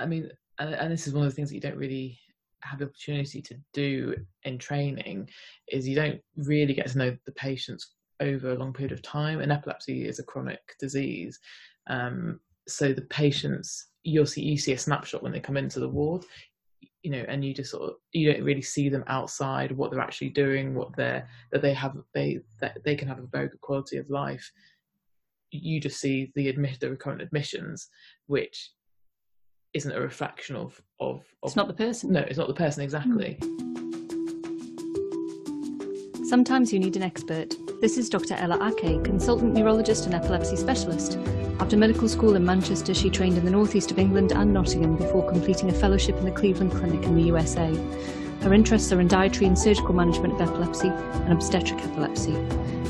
I mean, and, and this is one of the things that you don't really have the opportunity to do in training is you don't really get to know the patients over a long period of time. And epilepsy is a chronic disease. Um, so the patients you'll see you see a snapshot when they come into the ward you know and you just sort of you don't really see them outside what they're actually doing what they're that they have they that they can have a very good quality of life. You just see the admit the recurrent admissions which isn't a reflection of of, of it's not the person no it's not the person exactly hmm. sometimes you need an expert this is dr Ela Akay consultant neurologist and epilepsy specialist after medical school in Manchester, she trained in the northeast of England and Nottingham before completing a fellowship in the Cleveland Clinic in the USA. Her interests are in dietary and surgical management of epilepsy and obstetric epilepsy.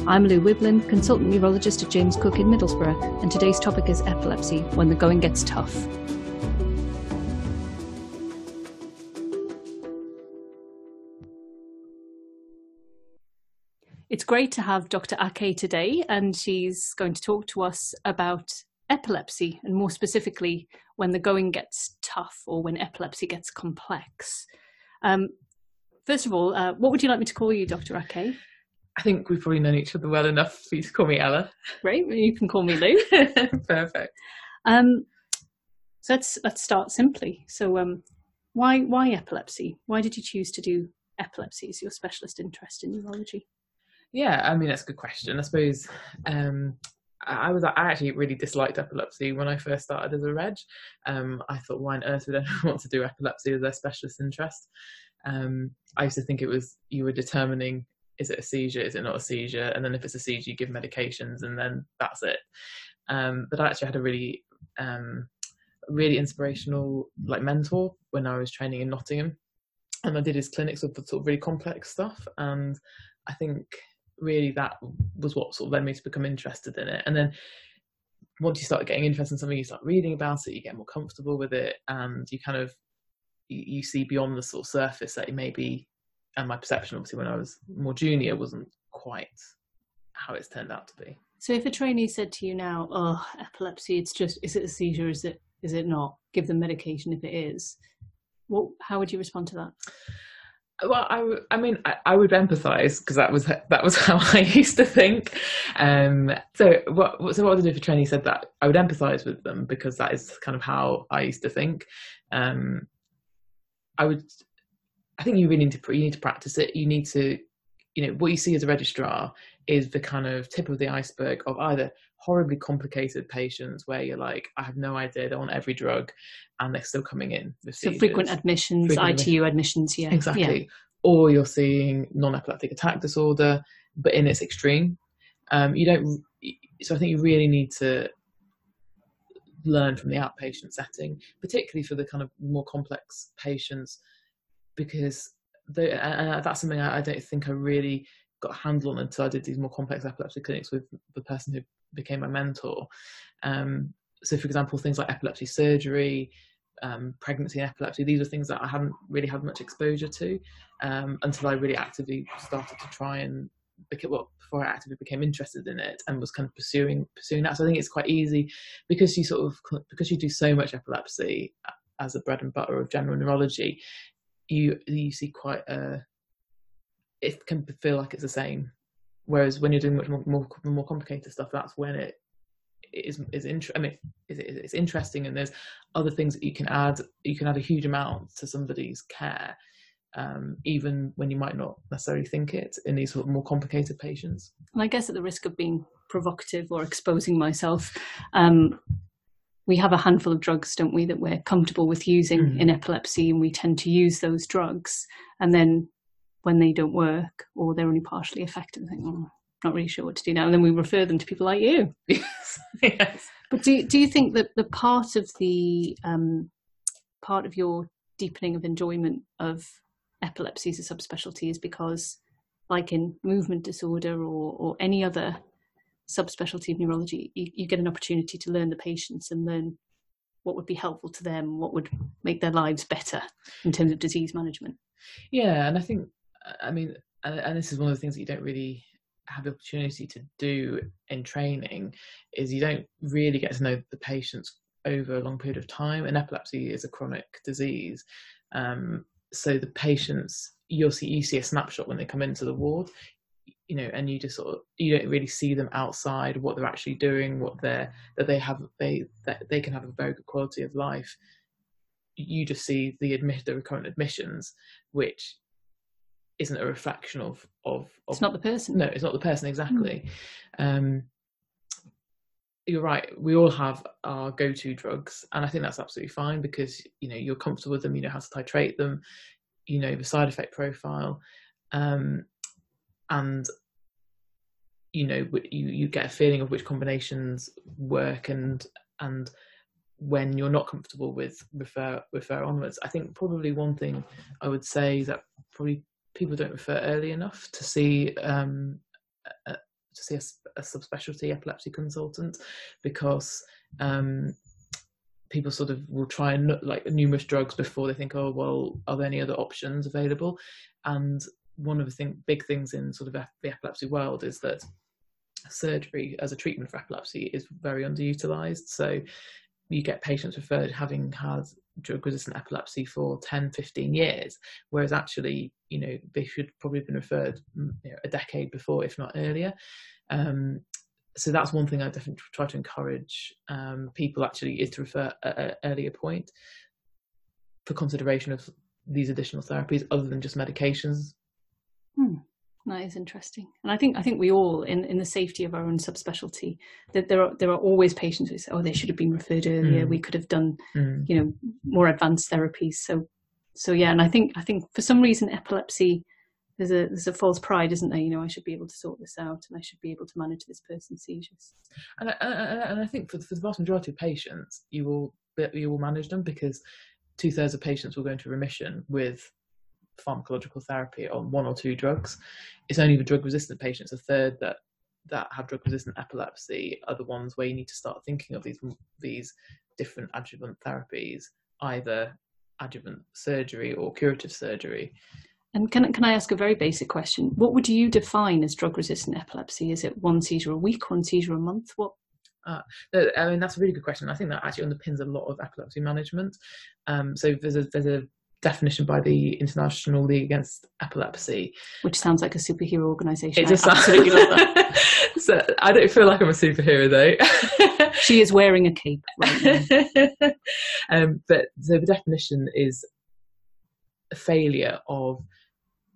I'm Lou Wiblin, consultant neurologist at James Cook in Middlesbrough, and today's topic is epilepsy when the going gets tough. Great to have Dr. Akay today, and she's going to talk to us about epilepsy, and more specifically, when the going gets tough or when epilepsy gets complex. Um, first of all, uh, what would you like me to call you, Dr. Akay? I think we've probably known each other well enough for you to call me Ela. Great, you can call me Lou. Perfect. Um, so let's let's start simply. So, um, why why epilepsy? Why did you choose to do epilepsy as your specialist interest in neurology? Yeah, I mean that's a good question. I suppose um, I was I actually really disliked epilepsy when I first started as a reg. Um, I thought, why on earth would anyone want to do epilepsy as their specialist interest? Um, I used to think it was you were determining is it a seizure, is it not a seizure, and then if it's a seizure, you give medications, and then that's it. Um, but I actually had a really um, really inspirational like mentor when I was training in Nottingham, and I did his clinics with sort of really complex stuff, and I think really that was what sort of led me to become interested in it. And then once you start getting interested in something, you start reading about it, you get more comfortable with it, and you kind of you, see beyond the sort of surface that it may be. And my perception, obviously, when I was more junior, wasn't quite how it's turned out to be. So, if a trainee said to you now, "Oh, epilepsy, it's just is it a seizure? Is it is it not? Give them medication if it is." What? How would you respond to that? Well i i mean i, I would empathize because that was that was how i used to think. Um so what so what i did if a trainee said that i would empathize with them because that is kind of how i used to think. Um i would i think you really need to you need to practice it. You need to you know what you see as a registrar is the kind of tip of the iceberg of either horribly complicated patients where you're like, I have no idea, they're on every drug and they're still coming in. so frequent admissions, frequent ITU admissions, yeah. Exactly. Yeah. Or you're seeing non-epileptic attack disorder, but in its extreme. Um, you don't, so I think you really need to learn from the outpatient setting, particularly for the kind of more complex patients, because the, and that's something I, I don't think I really got a handle on until I did these more complex epilepsy clinics with the person who became my mentor. Um, so, for example, things like epilepsy surgery, um, pregnancy and epilepsy, these are things that I hadn't really had much exposure to um, until I really actively started to try and well, before I actively became interested in it and was kind of pursuing pursuing that. So I think it's quite easy because you sort of because you do so much epilepsy as a bread and butter of general neurology, you you see quite a it can feel like it's the same Whereas when you're doing much more more, more complicated stuff, that's when it is is inter- I mean, it's, it's interesting, and there's other things that you can add. You can add a huge amount to somebody's care, um, even when you might not necessarily think it in these sort of more complicated patients. And I guess at the risk of being provocative or exposing myself, um, we have a handful of drugs, don't we, that we're comfortable with using mm-hmm. in epilepsy, and we tend to use those drugs, and then when they don't work or they're only partially effective, I think, oh, not really sure what to do now. And then we refer them to people like you. yes. But do do you think that the part of the um, part of your deepening of enjoyment of epilepsy as a subspecialty is because, like in movement disorder or or any other subspecialty of neurology, you, you get an opportunity to learn the patients and learn what would be helpful to them, what would make their lives better in terms of disease management. Yeah, and I think I mean, and this is one of the things that you don't really have the opportunity to do in training is you don't really get to know the patients over a long period of time. And epilepsy is a chronic disease. Um, so the patients, you'll see, you see a snapshot when they come into the ward, you know, and you just sort of, you don't really see them outside, what they're actually doing, what they're, that they have, they, that they can have a very good quality of life. You just see the admit, the recurrent admissions, which isn't a reflection of, of, of it's not the person. No, it's not the person exactly. Mm. Um, you're right. We all have our go-to drugs, and I think that's absolutely fine because you know you're comfortable with them. You know how to titrate them. You know the side effect profile, um, and you know you you get a feeling of which combinations work and and when you're not comfortable with refer refer onwards. I think probably one thing I would say that probably people don't refer early enough to see um, a, to see a, a subspecialty epilepsy consultant because um, people sort of will try and look like numerous drugs before they think, oh well, are there any other options available? And one of the thing, big things in sort of the epilepsy world is that surgery as a treatment for epilepsy is very underutilized. So you get patients referred having had drug resistant epilepsy for 10 15 years whereas actually you know they should probably have been referred mm, you know, a decade before if not earlier um, so that's one thing i definitely try to encourage um, people actually is to refer at an earlier point for consideration of these additional therapies other than just medications hmm. That is interesting, and I think I think we all, in, in the safety of our own subspecialty, that there are there are always patients who say, "Oh, they should have been referred earlier. Mm. We could have done, mm. you know, more advanced therapies." So, so yeah, and I think I think for some reason epilepsy, there's a there's a false pride, isn't there? You know, I should be able to sort this out, and I should be able to manage this person's seizures. And I, and I think for, for the vast majority of patients, you will you will manage them because two thirds of patients will go into remission with pharmacological therapy on one or two drugs. It's only the drug resistant patients, a third that that have drug resistant epilepsy are the ones where you need to start thinking of these these different adjuvant therapies, either adjuvant surgery or curative surgery. And can can I ask a very basic question? What would you define as drug resistant epilepsy? Is it one seizure a week, one seizure a month? What uh, I mean, that's a really good question. I think that actually underpins a lot of epilepsy management. Um, so there's a there's a definition by the International League Against Epilepsy. Which sounds like a superhero organisation. It just absolutely love that. so I don't feel like I'm a superhero though. she is wearing a cape right um, but so the definition is a failure of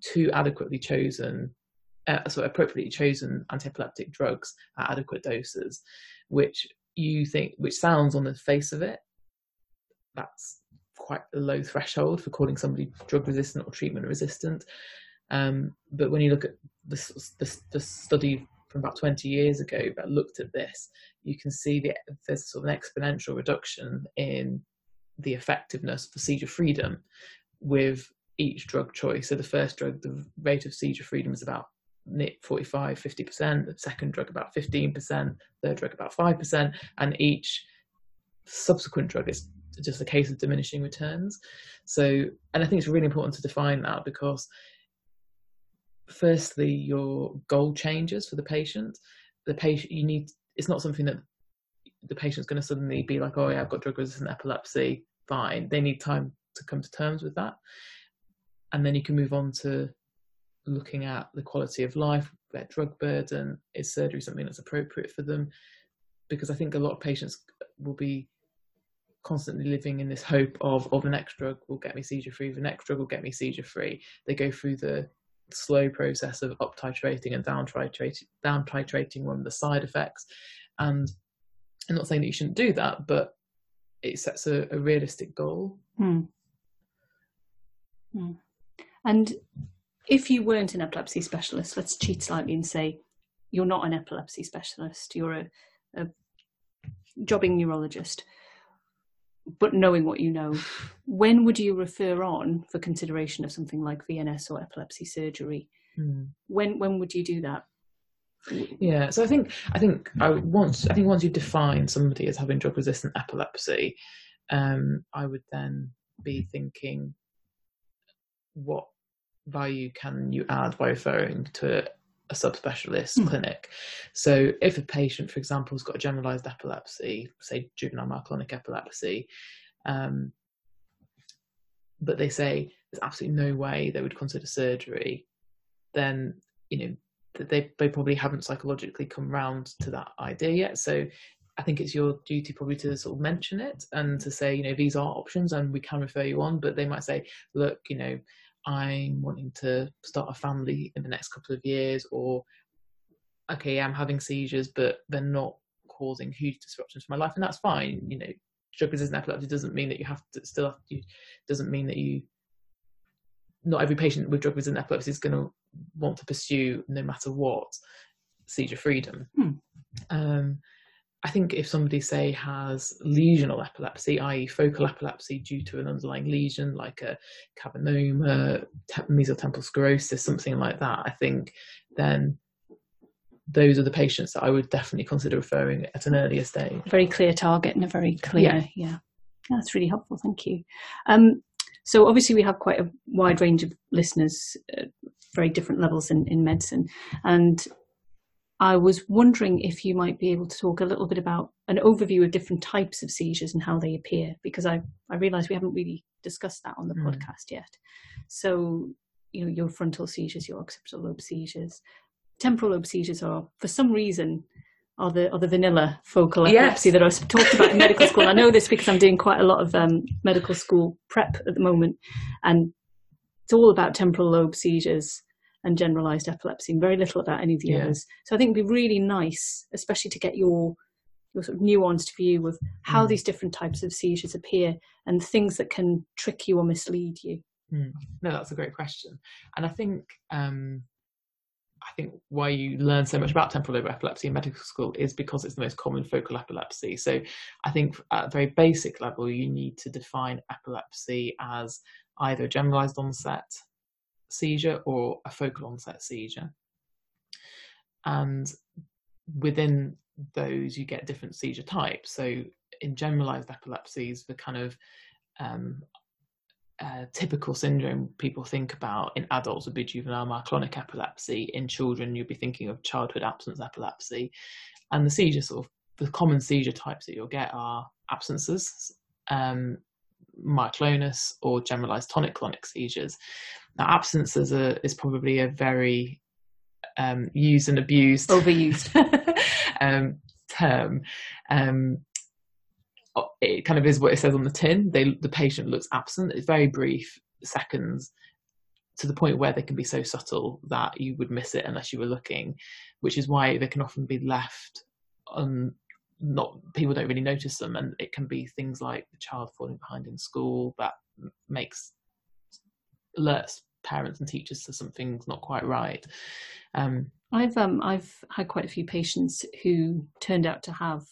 two adequately chosen, uh, so appropriately chosen anti-epileptic drugs at adequate doses, which you think, which sounds on the face of it, that's quite a low threshold for calling somebody drug resistant or treatment resistant. Um, but when you look at the, the, the, study from about 20 years ago that looked at this, you can see that there's sort of an exponential reduction in the effectiveness for seizure freedom with each drug choice. So the first drug, the rate of seizure freedom is about 45, 50%, the second drug about 15%, third drug about 5%, and each subsequent drug is just a case of diminishing returns. So, and I think it's really important to define that because, firstly, your goal changes for the patient. The patient, you need, it's not something that the patient's going to suddenly be like, oh, yeah, I've got drug resistant epilepsy, fine. They need time to come to terms with that. And then you can move on to looking at the quality of life, their drug burden, is surgery something that's appropriate for them? Because I think a lot of patients will be constantly living in this hope of, oh, the next drug will get me seizure free, the next drug will get me seizure free. They go through the slow process of up titrating and down titrating, down titrating one of the side effects. And I'm not saying that you shouldn't do that, but it sets a, a realistic goal. Hmm. Hmm. And if you weren't an epilepsy specialist, let's cheat slightly and say you're not an epilepsy specialist, you're a, a jobbing neurologist but knowing what you know, when would you refer on for consideration of something like VNS or epilepsy surgery? Mm. When when would you do that? Yeah, so I think I think I once I think once you define somebody as having drug resistant epilepsy, um, I would then be thinking, what value can you add by referring to a subspecialist mm. clinic. So if a patient, for example, has got a generalized epilepsy, say juvenile myoclonic epilepsy, um, but they say there's absolutely no way they would consider surgery, then you know they they probably haven't psychologically come round to that idea yet. So I think it's your duty probably to sort of mention it and to say, you know, these are options and we can refer you on. But they might say, look, you know, I'm wanting to start a family in the next couple of years, or okay, I'm having seizures, but they're not causing huge disruptions to my life, and that's fine. You know, drug resistant epilepsy doesn't mean that you have to still have to, doesn't mean that you not every patient with drug resistant epilepsy is going to want to pursue no matter what seizure freedom. Hmm. Um, I think if somebody, say, has lesional epilepsy, i.e., focal epilepsy due to an underlying lesion like a cavernoma, mesotemporal sclerosis, something like that, I think then those are the patients that I would definitely consider referring at an earlier stage. Very clear target and a very clear, yeah. yeah. That's really helpful. Thank you. Um, so obviously we have quite a wide range of listeners, uh, very different levels in, in medicine, and I was wondering if you might be able to talk a little bit about an overview of different types of seizures and how they appear, because I, I realise we haven't really discussed that on the mm. podcast yet. So, you know, your frontal seizures, your occipital lobe seizures, temporal lobe seizures are, for some reason, are the are the vanilla focal epilepsy yes. that I was talked about in medical school. I know this because I'm doing quite a lot of um, medical school prep at the moment, and it's all about temporal lobe seizures and generalized epilepsy, and very little about any of the yeah. others. So I think it'd be really nice, especially to get your your sort of nuanced view of how mm. these different types of seizures appear and things that can trick you or mislead you. Mm. No, that's a great question, and I think um, I think why you learn so much about temporal lobe epilepsy in medical school is because it's the most common focal epilepsy. So I think at a very basic level, you need to define epilepsy as either a generalized onset seizure or a focal onset seizure. And within those, you get different seizure types. So in generalized epilepsies, the kind of um, uh, typical syndrome people think about in adults would be juvenile myoclonic epilepsy. In children, you'd be thinking of childhood absence epilepsy. And the seizure sort of the common seizure types that you'll get are absences, um, myoclonus, or generalized tonic-clonic seizures. Now, absences are, is probably a very um, used and abused, overused um, term. Um, it kind of is what it says on the tin. They, the patient looks absent. It's very brief seconds to the point where they can be so subtle that you would miss it unless you were looking, which is why they can often be left on not people don't really notice them and it can be things like the child falling behind in school that makes alerts parents and teachers to something's not quite right um, i've um, i've had quite a few patients who turned out to have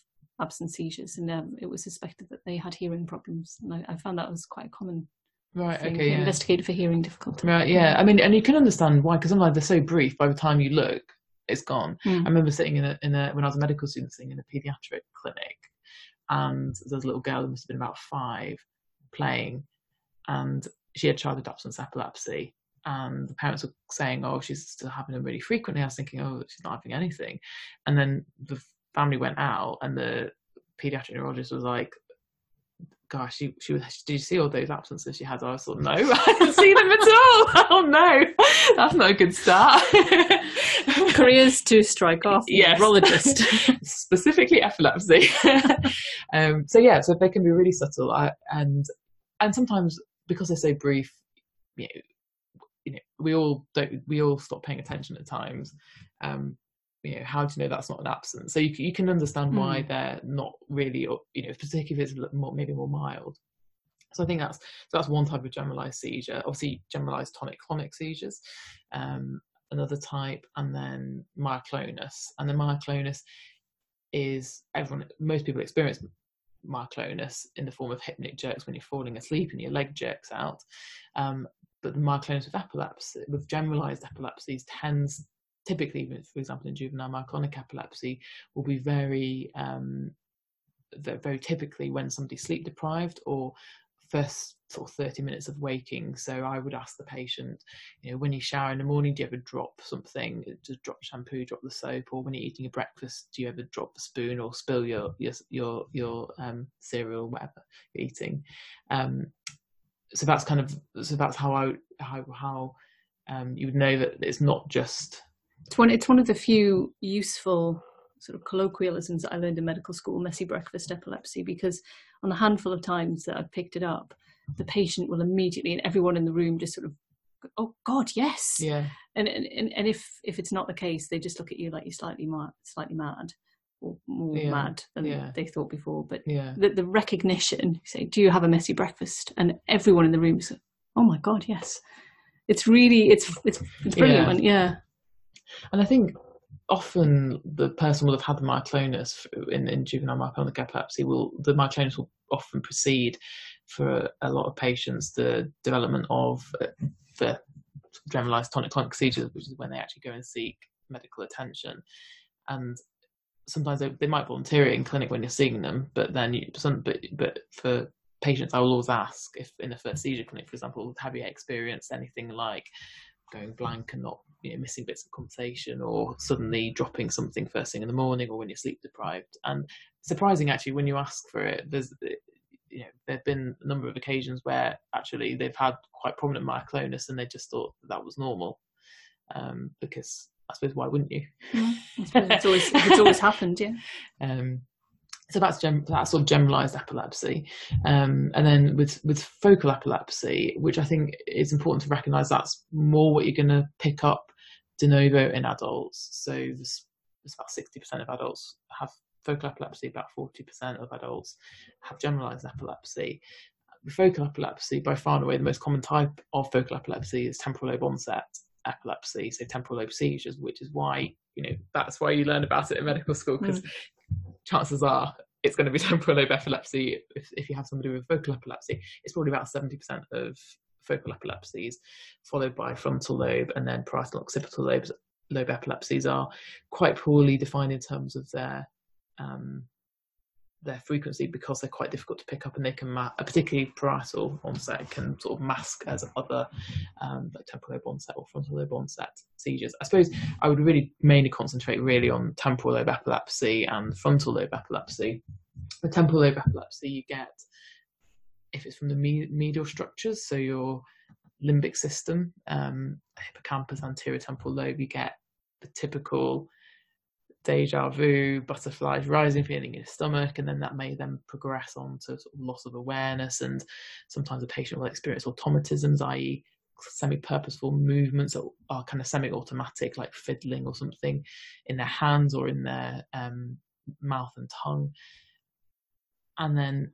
absent seizures, and um, it was suspected that they had hearing problems. And I, I found that was quite a common right okay yeah. investigated for hearing difficulty right yeah i mean and you can understand why because sometimes they're so brief by the time you look it's gone mm. i remember sitting in a, in a when i was a medical student sitting in a pediatric clinic and there's a little girl who must have been about five playing and she had childhood absence epilepsy and the parents were saying oh she's still having them really frequently i was thinking oh she's not having anything and then the family went out and the pediatric neurologist was like, gosh, she, she was, did you see all those absences she had? I was like, no, I didn't see them at all. oh no, that's not a good start. Careers to strike off. Yes. Neurologist. Specifically epilepsy. um, so yeah, so they can be really subtle I, and, and sometimes because they're so brief, you know, you know, we all don't, we all stop paying attention at times. Um, you know how do you know that's not an absence so you, you can understand why mm. they're not really you know particularly if it's more, maybe more mild so i think that's so that's one type of generalized seizure obviously generalized tonic clonic seizures um, another type and then myoclonus and the myoclonus is everyone most people experience myoclonus in the form of hypnic jerks when you're falling asleep and your leg jerks out. Um, but the myoclonus with epilepsy with generalized epilepsies tends typically, for example, in juvenile myoclonic epilepsy, will be very, um, very typically when somebody's sleep deprived or first sort of 30 minutes of waking. So I would ask the patient, you know, when you shower in the morning, do you ever drop something? Just drop shampoo, drop the soap, or when you're eating your breakfast, do you ever drop the spoon or spill your your your your um, cereal, whatever you're eating? Um, so that's kind of so that's how I how how um, you would know that it's not just. It's one. It's one of the few useful sort of colloquialisms that I learned in medical school, messy breakfast epilepsy, because on the handful of times that I've picked it up, the patient will immediately and everyone in the room just sort of oh god yes yeah and and, and if if it's not the case they just look at you like you're slightly mad slightly mad or more yeah. mad than yeah. they thought before but yeah. the, the recognition say do you have a messy breakfast and everyone in the room says oh my god yes it's really it's it's, it's brilliant yeah. yeah and i think often the person will have had the myoclonus in, in juvenile myoclonic epilepsy will the myoclonus will often precede for a lot of patients the development of uh, the generalized tonic-clonic seizures, which is when they actually go and seek medical attention. And sometimes they, they might volunteer in clinic when you're seeing them, but then you, some, but, but for patients, I will always ask if in a first seizure clinic, for example, have you experienced anything like going blank and not you know, missing bits of conversation or suddenly dropping something first thing in the morning or when you're sleep deprived. And surprising actually when you ask for it, there's you know, there've been a number of occasions where actually they've had quite prominent myoclonus and they just thought that, that was normal. Um, because I suppose why wouldn't you? Mm, it's always it's always happened, yeah. Um, so that's gem- that's sort of generalized epilepsy, um, and then with with focal epilepsy, which I think is important to recognise, that's more what you're going to pick up de novo in adults. So there's, there's about sixty percent of adults have focal epilepsy, about 40% of adults have generalized epilepsy. With focal epilepsy, by far and away, the most common type of focal epilepsy is temporal lobe onset epilepsy, so temporal lobe seizures, which is why, you know, that's why you learn about it in medical school, because mm. chances are it's going to be temporal lobe epilepsy. If, if you have somebody with focal epilepsy, it's probably about 70% of focal epilepsies, followed by frontal lobe and then parietal occipital lobes. Lobe epilepsies are quite poorly defined in terms of their um, their frequency because they're quite difficult to pick up and they can, ma- particularly parietal onset, can sort of mask as other um, like temporal lobe onset or frontal lobe onset seizures. I suppose I would really mainly concentrate really on temporal lobe epilepsy and frontal lobe epilepsy. The temporal lobe epilepsy you get if it's from the me- medial structures, so your limbic system, um, hippocampus, anterior temporal lobe, you get the typical deja vu, butterflies, rising feeling in your stomach, and then that may then progress on to sort of loss of awareness. And sometimes a patient will experience automatisms, i.e., semi-purposeful movements that are kind of semi-automatic, like fiddling or something, in their hands or in their um, mouth and tongue. And then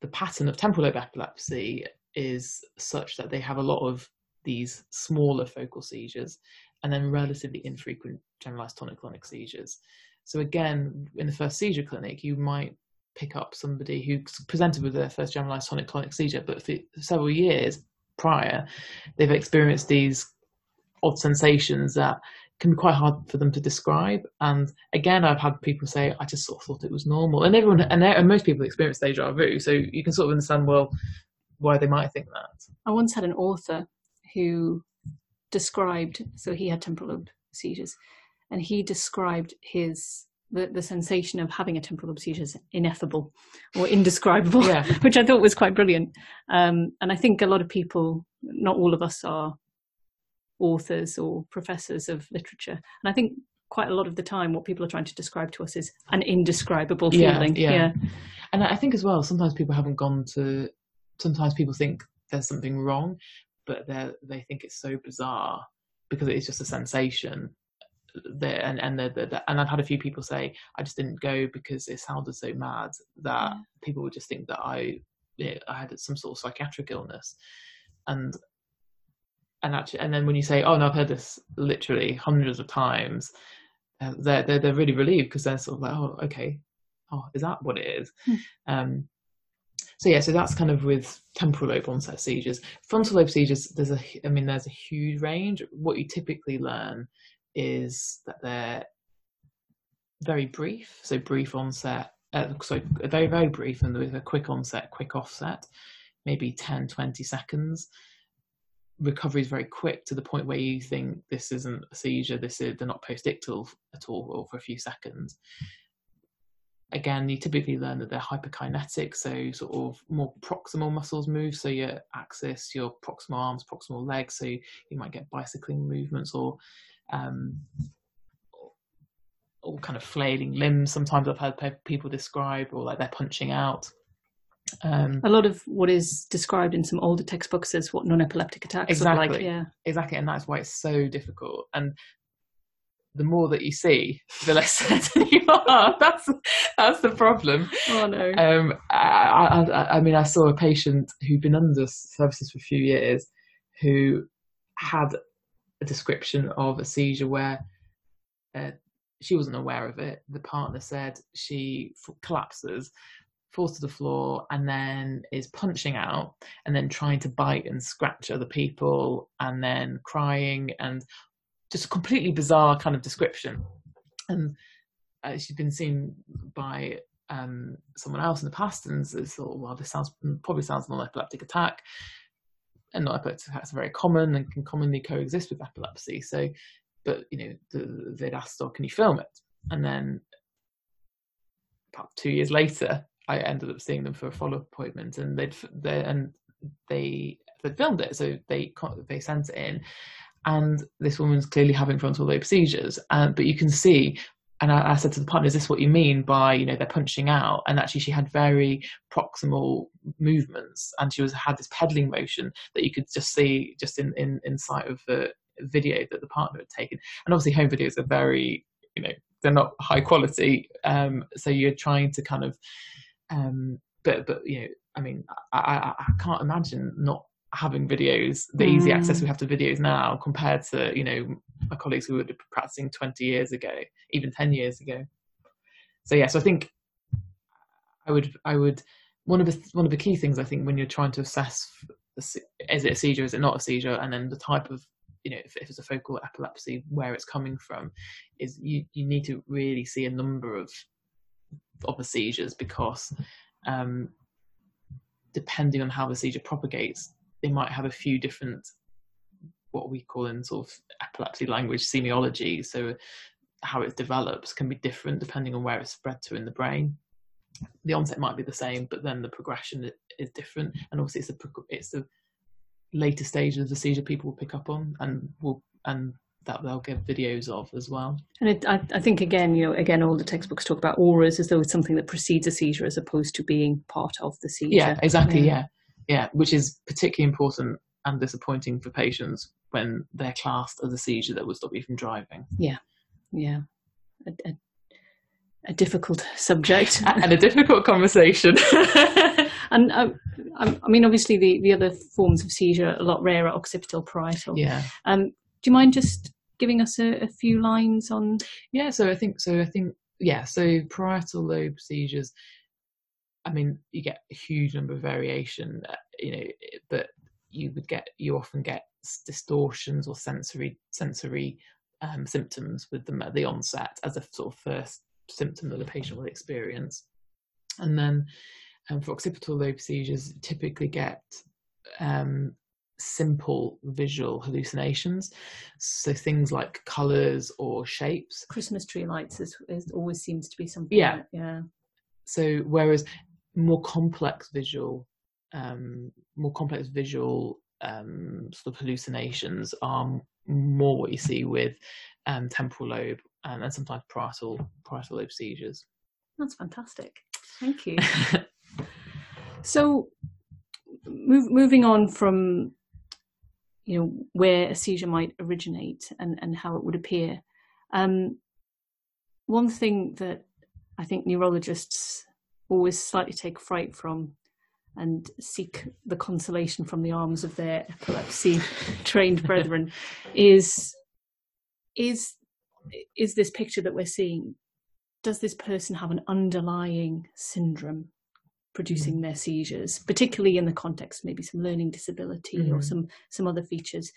the pattern of temporal lobe epilepsy is such that they have a lot of these smaller focal seizures and then relatively infrequent generalized tonic-clonic seizures. So again, in the first seizure clinic, you might pick up somebody who presented with their first generalized tonic-clonic seizure, but for several years prior, they've experienced these odd sensations that can be quite hard for them to describe. And again, I've had people say, "I just sort of thought it was normal," and everyone and, and most people experience deja vu, so you can sort of understand well why they might think that. I once had an author who described so he had temporal lobe seizures and he described his the, the sensation of having a temporal lobe seizure as ineffable or indescribable yeah. which i thought was quite brilliant um, and i think a lot of people not all of us are authors or professors of literature and i think quite a lot of the time what people are trying to describe to us is an indescribable feeling yeah, yeah. yeah. and i think as well sometimes people haven't gone to sometimes people think there's something wrong but they they think it's so bizarre because it's just a sensation. There and and the, the, and I've had a few people say I just didn't go because it sounded so mad that yeah. people would just think that I I had some sort of psychiatric illness, and and actually and then when you say oh no I've heard this literally hundreds of times, uh, they're, they're they're really relieved because they're sort of like oh okay oh is that what it is? Hmm. Um, so yeah, so that's kind of with temporal lobe onset seizures. Frontal lobe seizures, there's a, I mean, there's a huge range. What you typically learn is that they're very brief, so brief onset, uh, so very very brief, and with a quick onset, quick offset. maybe 10, 20 seconds. Recovery is very quick to the point where you think this isn't a seizure, this is they're not postictal at all, or for a few seconds. Again, you typically learn that they're hyperkinetic, so sort of more proximal muscles move, so your axis, your proximal arms, proximal legs, so you, might get bicycling movements or um, or kind of flailing limbs. Sometimes I've had people describe, or like they're punching out. Um, a lot of what is described in some older textbooks as what non-epileptic attacks exactly, like. Yeah, exactly, and that's why it's so difficult. And the more that you see, the less certain you are. That's that's the problem. Oh no. Um, I, I, I mean, I saw a patient who'd been under services for a few years, who had a description of a seizure where uh, she wasn't aware of it. The partner said she f- collapses, falls to the floor, and then is punching out, and then trying to bite and scratch other people, and then crying, and just a completely bizarre kind of description. And uh, she's been seen by um, someone else in the past, and thought, well, this sounds probably sounds like an epileptic attack. And non-epileptic attacks are very common and can commonly coexist with epilepsy. So but you know the, they'd asked, "Oh, can you film it?" And then about two years later, I ended up seeing them for a follow-up appointment, and they'd they and they they filmed it, so they they sent it in, and this woman's clearly having frontal lobe seizures, uh, but you can see. And I, I said to the partner, "Is this what you mean by you know they're punching out?" And actually, she had very proximal movements, and she was had this pedaling motion that you could just see just in in, in sight of the video that the partner had taken. And obviously, home videos are very, you know, they're not high quality. Um, so you're trying to kind of, um, but but you know, I mean, I, I, I can't imagine not having videos, the mm. easy access we have to videos now compared to you know my colleagues who were practicing 20 years ago, even 10 years ago. So yeah, so I think I would I would one of the one of the key things I think when you're trying to assess is it a seizure, is it not a seizure, and then the type of you know if, if, it's a focal epilepsy where it's coming from is you you need to really see a number of of the seizures because um, depending on how the seizure propagates they might have a few different what we call in sort of epilepsy language semiology. So how it develops can be different depending on where it's spread to in the brain. The onset might be the same but then the progression is different. And obviously it's the it's a later stages of the seizure people will pick up on and will and that they'll give videos of as well. And it, I, I, think again, you know, again, all the textbooks talk about auras as though it's something that precedes a seizure as opposed to being part of the seizure. Yeah, exactly. Yeah, yeah, yeah which is particularly important and disappointing for patients when they're classed as a seizure that would stop you from driving. Yeah, yeah. A, a, a difficult subject and a difficult conversation. and um, I mean, obviously, the, the other forms of seizure are a lot rarer, occipital, parietal. Yeah. Um, do you mind just giving us a, a, few lines on? Yeah. So I think so. I think yeah. So parietal lobe seizures. I mean, you get a huge number of variation. Uh, you know, but you would get you often get distortions or sensory sensory um, symptoms with them at the onset as a sort of first symptom that the patient will experience, and then um, for occipital lobe seizures typically get um, simple visual hallucinations. So things like colours or shapes. Christmas tree lights is, is always seems to be something. Yeah, that, yeah. So whereas more complex visual, um, more complex visual um, sort of hallucinations are more what you see with um, temporal lobe and, and sometimes parietal parietal lobe seizures. That's fantastic. Thank you. So, move, moving on from you know where a seizure might originate and, and how it would appear. Um, one thing that I think neurologists always slightly take fright from and seek the consolation from the arms of their epilepsy trained brethren is is is this picture that we're seeing does this person have an underlying syndrome producing mm. their seizures, particularly in the context maybe some learning disability mm. or some some other features.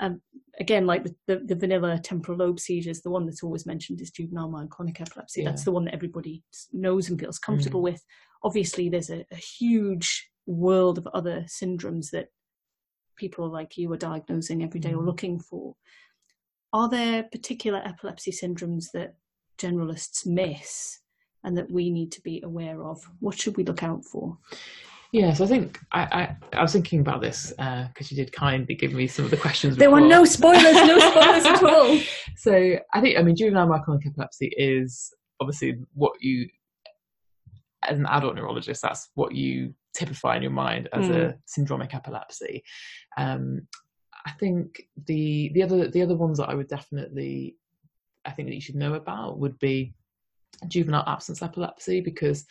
Um, again, like the, the, the, vanilla temporal lobe seizures, the one that's always mentioned is juvenile myoclonic epilepsy. Yeah. That's the one that everybody knows and feels comfortable mm. with. Obviously, there's a, a, huge world of other syndromes that people like you are diagnosing every day or Mm. looking for. Are there particular epilepsy syndromes that generalists miss and that we need to be aware of? What should we look out for? Yes, I think I, I, I was thinking about this because you did kindly give me some of the questions. There were no spoilers, no spoilers at all. So I think I mean juvenile myoclonic epilepsy is obviously what you, as an adult neurologist, that's what you typify in your mind as a syndromic epilepsy. Um, I think the the other the other ones that I would definitely I think that you should know about would be juvenile absence epilepsy because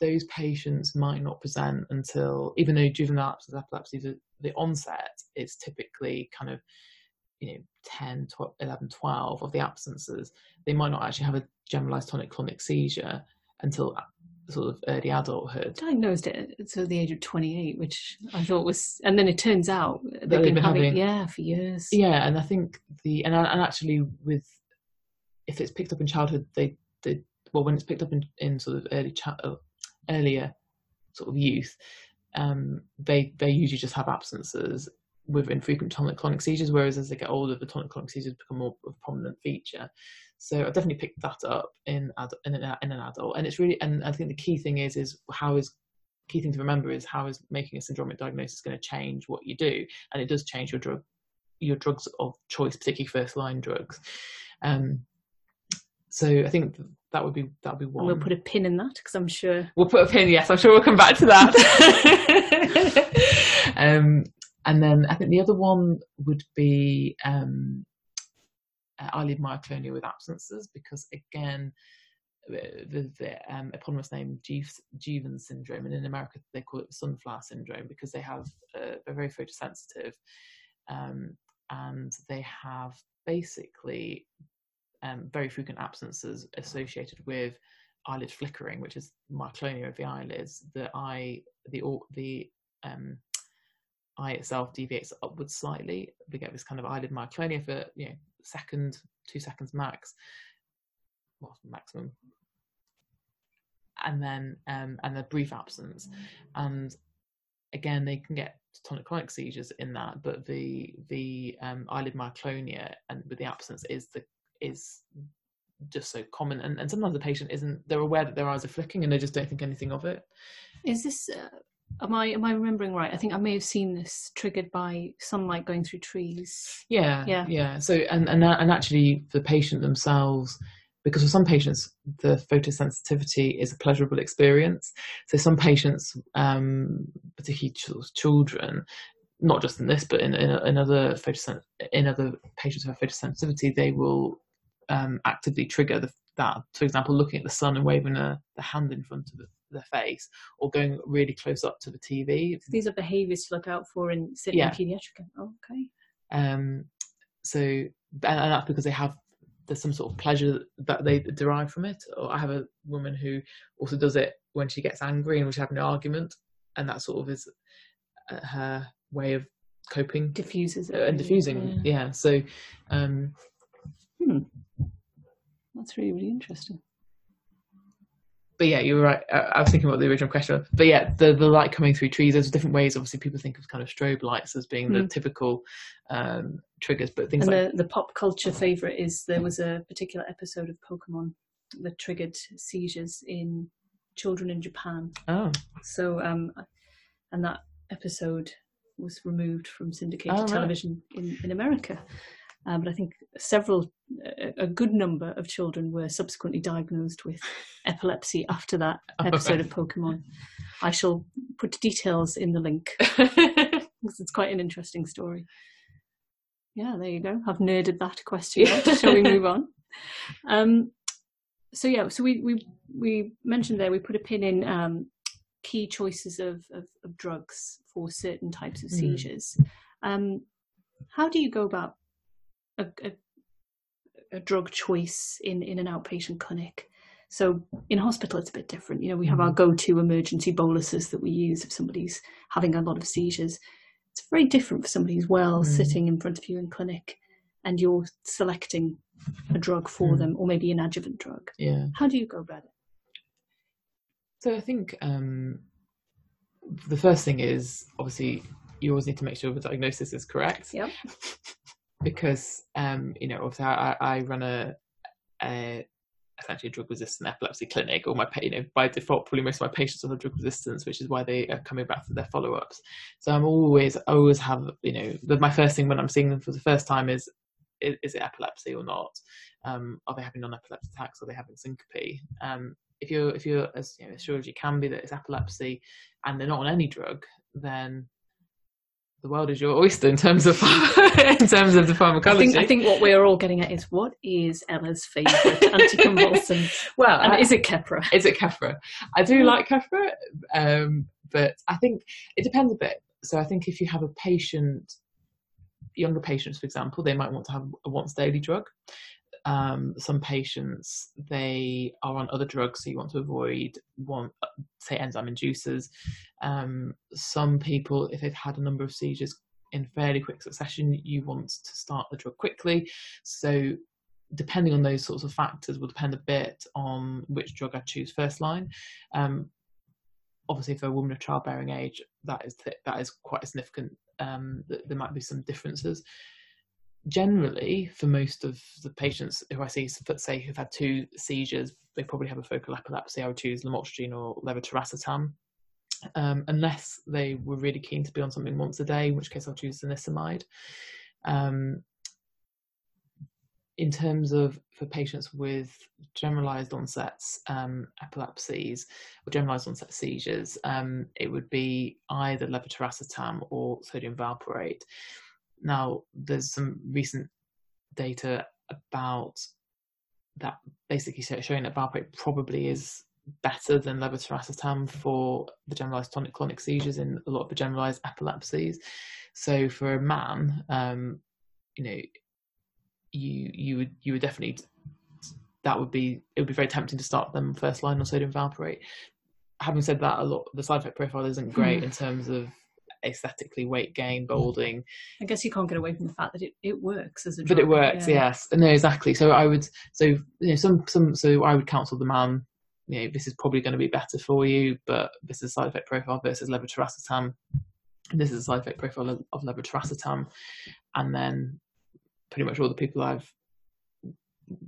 those patients might not present until even though juvenile absence epilepsy the, the onset is typically kind of you know 10 12, 11 12 of the absences they might not actually have a generalized tonic-clonic seizure until sort of early adulthood Diagnosed it at the age of 28, which I thought was, and then it turns out they've, they've been, been having, having- yeah, for years. yeah and i think the and, and actually with if it's picked up in childhood they they well when it's picked up in, in sort of early child earlier sort of youth um they they usually just have absences with infrequent tonic-clonic seizures whereas as they get older the tonic-clonic seizures become more of a prominent feature. So i definitely picked that up in ad- in an, in an adult. And it's really and i think the key thing is is how is key thing to remember is how is making a syndromic diagnosis going to change what you do. And it does change your drug your drugs of choice, particularly first line drugs. Um, so I think that would be that would be And one. we'll put a pin in that because I'm sure. We'll put a pin. Yes, I'm sure we'll come back to that. um, and then I think the other one would be um, uh, eyelid myoclonia with absences, because again, the, the, um, eponymous name Jeavons syndrome, and in America they call it sunflower syndrome because they have uh, they're very photosensitive, um, and they have basically um, very frequent absences associated with eyelid flickering, which is myoclonia of the eyelids. The eye, the the um, eye itself deviates upwards slightly. We get this kind of eyelid myoclonia for you know second, two seconds max, well maximum, and then um, and a brief absence, and again they can get tonic-clonic seizures in that, but the the um, eyelid myoclonia and with the absence is the is just so common and, and sometimes the patient isn't they're aware that their eyes are flicking and they just don't think anything of it Is this? Uh, am I am I remembering right? I think I may have seen this triggered by sunlight going through trees. yeah Yeah. yeah so and and, and actually the patient themselves because for some patients the photosensitivity is a pleasurable experience so some patients um particularly ch- children not just in this but in in, in other photosen- in other patients who have photosensitivity they will um actively trigger the, that for example looking at the sun and waving a, the hand in front of the, their face or going really close up to the tv These are behaviours to look out for in sitting Yeah. paediatric. Oh, okay. um so and, and that's because they have there's some sort of pleasure that they derive from it or i have a woman who also does it when she gets angry and we're having an argument and that sort of is uh, her way of coping Diffuses it. and diffusing Yeah. yeah so um That's really really interesting. but yeah you're right I, I was thinking about the original question but yeah the, the light coming through trees there's different ways obviously people think of kind of strobe lights as being the Mm. typical um triggers but things And like the, the pop culture favourite is there was a particular episode of Pokemon that triggered seizures in children in Japan. oh So, um, and that episode was removed from syndicated Oh, right. television in, in America. Um, but I think several, a, a good number of children were subsequently diagnosed with epilepsy after that Oh, episode of Pokemon. I shall put details in the link because it's quite an interesting story. Yeah, there you go. I've nerded that question. out. Shall we move on? Um, so yeah, so we we we mentioned there we put a pin in um, key choices of, of, of drugs for certain types of Mm. seizures. Um, how do you go about a, a, a drug choice in, in an outpatient clinic? So in hospital, it's a bit different. You know, we have our go-to emergency boluses that we use if somebody's having a lot of seizures. It's very different for somebody who's well Mm. sitting in front of you in clinic, and you're selecting a drug for Mm. them, or maybe an adjuvant drug. yeah How do you go about it? So I think um, the first thing is obviously you always need to make sure the diagnosis is correct. Yep. because um, you know, obviously I, I run a, a essentially a drug resistant epilepsy clinic, or my you know by default probably most of my patients have drug resistance, which is why they are coming back for their follow ups. So I'm always always have you know the, my first thing when I'm seeing them for the first time is is, it epilepsy or not? Um, are they having non-epileptic attacks? Are they having syncope? Um, if you're if you're as you know, as sure as you can be that it's epilepsy, and they're not on any drug, then the world is your oyster in terms of in terms of the pharmacology. I think, I think what we're all getting at is what is Ela's favourite anticonvulsant? well, and I, is it Keppra? Is it Keppra? I do like Keppra, um, but I think it depends a bit. So I think if you have a patient, younger patients, for example, they might want to have a once daily drug. Um, some patients they are on other drugs, so you want to avoid one, say enzyme inducers. Um, some people, if they've had a number of seizures in fairly quick succession, you want to start the drug quickly. So depending on those sorts of factors will depend a bit on which drug I choose first line. Um, obviously, for a woman of childbearing age, that is th- that is quite significant. Um, there might be some differences generally, for most of the patients who I see, say who've had two seizures, they probably have a focal epilepsy. I would choose lamotrigine or levetiracetam, um, unless they were really keen to be on something once a day, in which case I'll choose zonisamide. Um, in terms of for patients with generalized onsets um, epilepsies or generalized onset seizures, um, it would be either levetiracetam or sodium valproate. Now, there's some recent data about that basically showing that valproate probably is better than levetiracetam for the generalized tonic-clonic seizures in a lot of the generalized epilepsies. So for a man, um, you know, you you would you would definitely that would be it would be very tempting to start them first line on sodium valproate. Having said that, a lot the side effect profile isn't great hmm. in terms of aesthetically weight gain, mm. balding. I guess you can't get away from the fact that it, it works as a drug. But it works, yeah. yes. No, exactly. So I would so you know some some so I would counsel the man, you know, this is probably going to be better for you, but this is side effect profile versus levetiracetam. This is a side effect profile of, of levetiracetam, and then pretty much all the people I've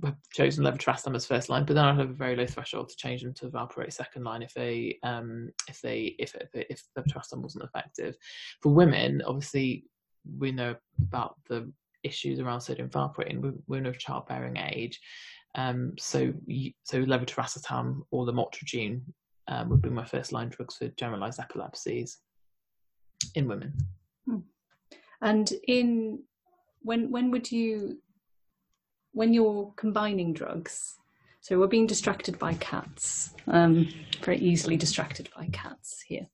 have chosen levetiracetam as first line, but then I have a very low threshold to change them to valproate second line if they um, if they if if, if levetiracetam wasn't effective. For women, obviously, we know about the issues around sodium valproate in women of childbearing age. Um, so so levetiracetam or lamotrigine um, would be my first line drugs for generalized epilepsies in women. Hmm. And in when when would you when you're combining drugs, so we're being distracted by cats, um, very easily distracted by cats here.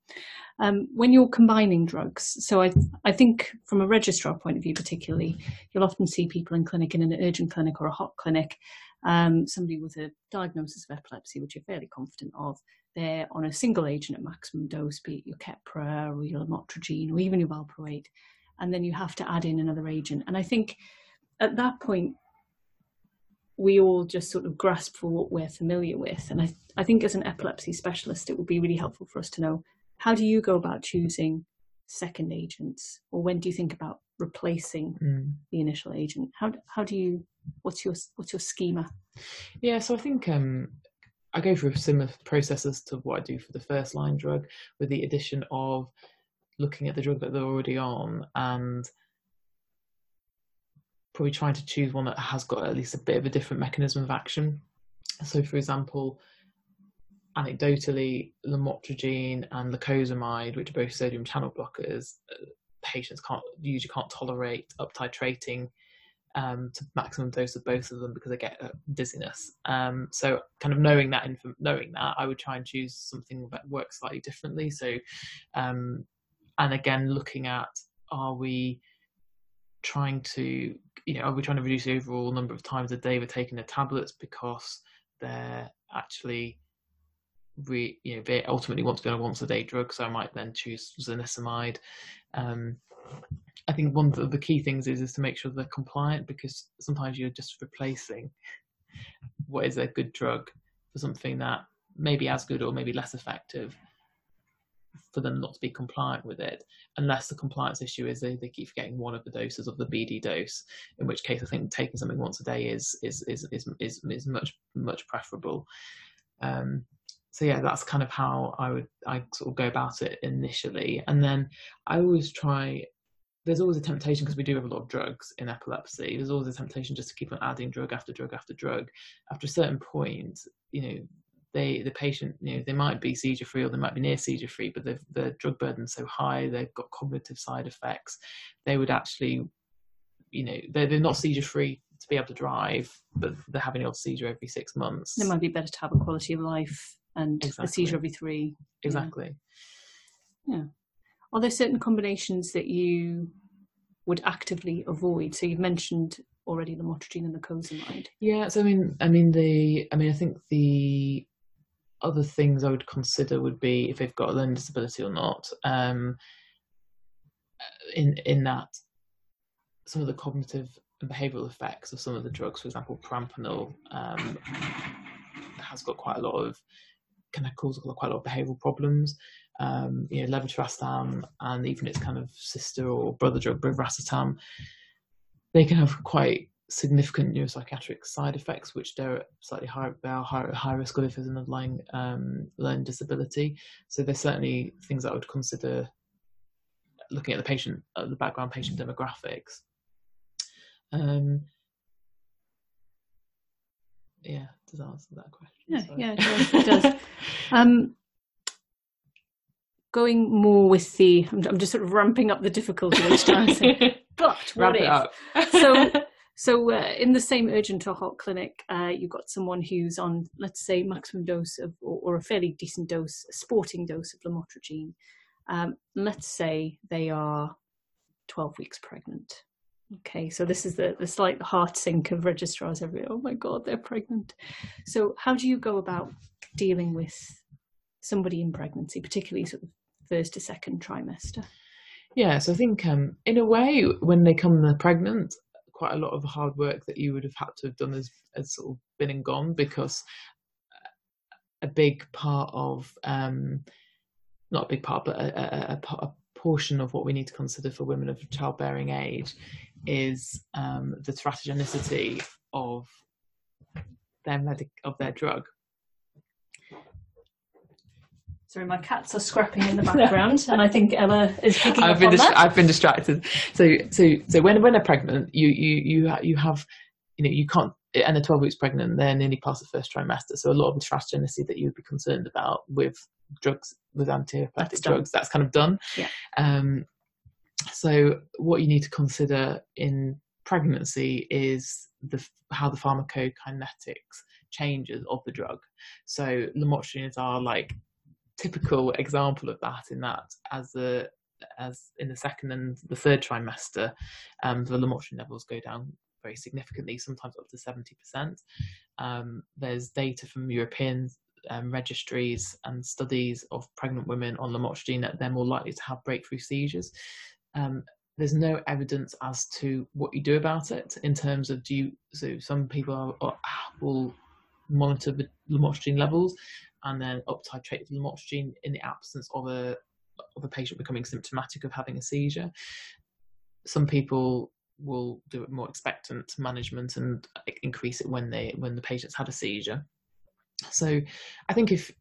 Um, when you're combining drugs, so I, I think from a registrar point of view, particularly, you'll often see people in clinic in an urgent clinic or a hot clinic, um, somebody with a diagnosis of epilepsy, which you're fairly confident of, they're on a single agent at maximum dose, be it your Keppra or your lamotrigine or even your valproate, and then you have to add in another agent. And I think at that point, we all just sort of grasp for what we're familiar with. And I, I think as an epilepsy specialist, it would be really helpful for us to know how do you go about choosing second agents, or when do you think about replacing mm. the initial agent? How how do you what's your what's your schema? Yeah, so I think um, I go through similar processes to what I do for the first line drug, with the addition of looking at the drug that they're already on and probably trying to choose one that has got at least a bit of a different mechanism of action. So, for example, anecdotally, lamotrigine and lacosamide, which are both sodium channel blockers, uh, patients can't usually can't tolerate up titrating um, to maximum dose of both of them because they get uh, dizziness. Um, so, kind of knowing that, knowing that, I would try and choose something that works slightly differently. So, um, and again, looking at are we trying to, you know, are we trying to reduce the overall number of times a day we're taking the tablets because they're actually, re, you know, they ultimately want to be on a once a day drug. So I might then choose zonisamide. Um, I think one of the key things is is to make sure they're compliant because sometimes you're just replacing what is a good drug for something that may be as good or maybe less effective. For them not to be compliant with it, unless the compliance issue is they, they keep getting one of the doses of the BD dose, in which case I think taking something once a day is is is is is, is much much preferable. Um, so yeah, that's kind of how I would I sort of go about it initially, and then I always try. There's always a temptation because we do have a lot of drugs in epilepsy. There's always a temptation just to keep on adding drug after drug after drug. After a certain point, you know, they the patient you know they might be seizure free or they might be near seizure free but the the drug burden's so high they've got cognitive side effects they would actually you know they're, they're not seizure free to be able to drive but they're having a seizure every six months. It might be better to have a quality of life and exactly. a seizure every three exactly. Yeah. yeah are there certain combinations that you would actively avoid? So you've mentioned already the lamotrigine and the lacosamide yeah so i mean i mean the i mean i think the other things I would consider would be if they've got a learning disability or not. Um, in in that, some of the cognitive and behavioural effects of some of the drugs, for example, perampanel, um, has got quite a lot of can cause quite a lot of behavioural problems. Um, you know, levetiracetam and even its kind of sister or brother drug, brivaracetam, they can have quite significant neuropsychiatric side effects, which they're slightly higher, they are high, high risk of if there's an underlying um, learning disability. So there's certainly things that I would consider looking at the patient, uh, the background patient demographics. Um, yeah, does that answer that question? Yeah, Sorry. yeah, it does. It does. um, going more with the, I'm, I'm, just sort of ramping up the difficulty each time. So, but what Ramp if? so so, uh, in the same urgent or hot clinic, uh, you've got someone who's on, let's say, maximum dose of, or, or a fairly decent dose, a sporting dose of lamotrigine. Um, let's say they are 12 weeks pregnant. Okay, so this is the, the slight heart sink of registrars every, oh my God, they're pregnant. So, how do you go about dealing with somebody in pregnancy, particularly sort of first to second trimester? Yeah, so I think um, in a way, when they come pregnant, quite a lot of hard work that you would have had to have done as, as sort of been and gone because a big part of um, not a big part but a, a, a, portion of what we need to consider for women of childbearing age is um, the teratogenicity of their medic of their drug Sorry, my cats are scrapping in the background, and I think Ela is picking I've up been on that. I've been distracted. So, so, so when when they're pregnant, you you you you have, you know, you can't. And they're 12 weeks pregnant, they're nearly past the first trimester. So a lot of the teratogenicity that you would be concerned about with drugs, with antiepileptic drugs, that's kind of done. Yeah. Um, so what you need to consider in pregnancy is the how the pharmacokinetics changes of the drug. So lamotrigine are like typical example of that in that as the as in the second and the third trimester, um, the lamotrigine levels go down very significantly, sometimes up to 70%. Um, there's data from European um, registries and studies of pregnant women on lamotrigine that they're more likely to have breakthrough seizures. Um, there's no evidence as to what you do about it in terms of do you, so some people are, are, will monitor the lamotrigine levels and then up titrate the lamotrigine in the absence of a of a patient becoming symptomatic of having a seizure. Some people will do more expectant management and increase it when they when the patient's had a seizure. So I think if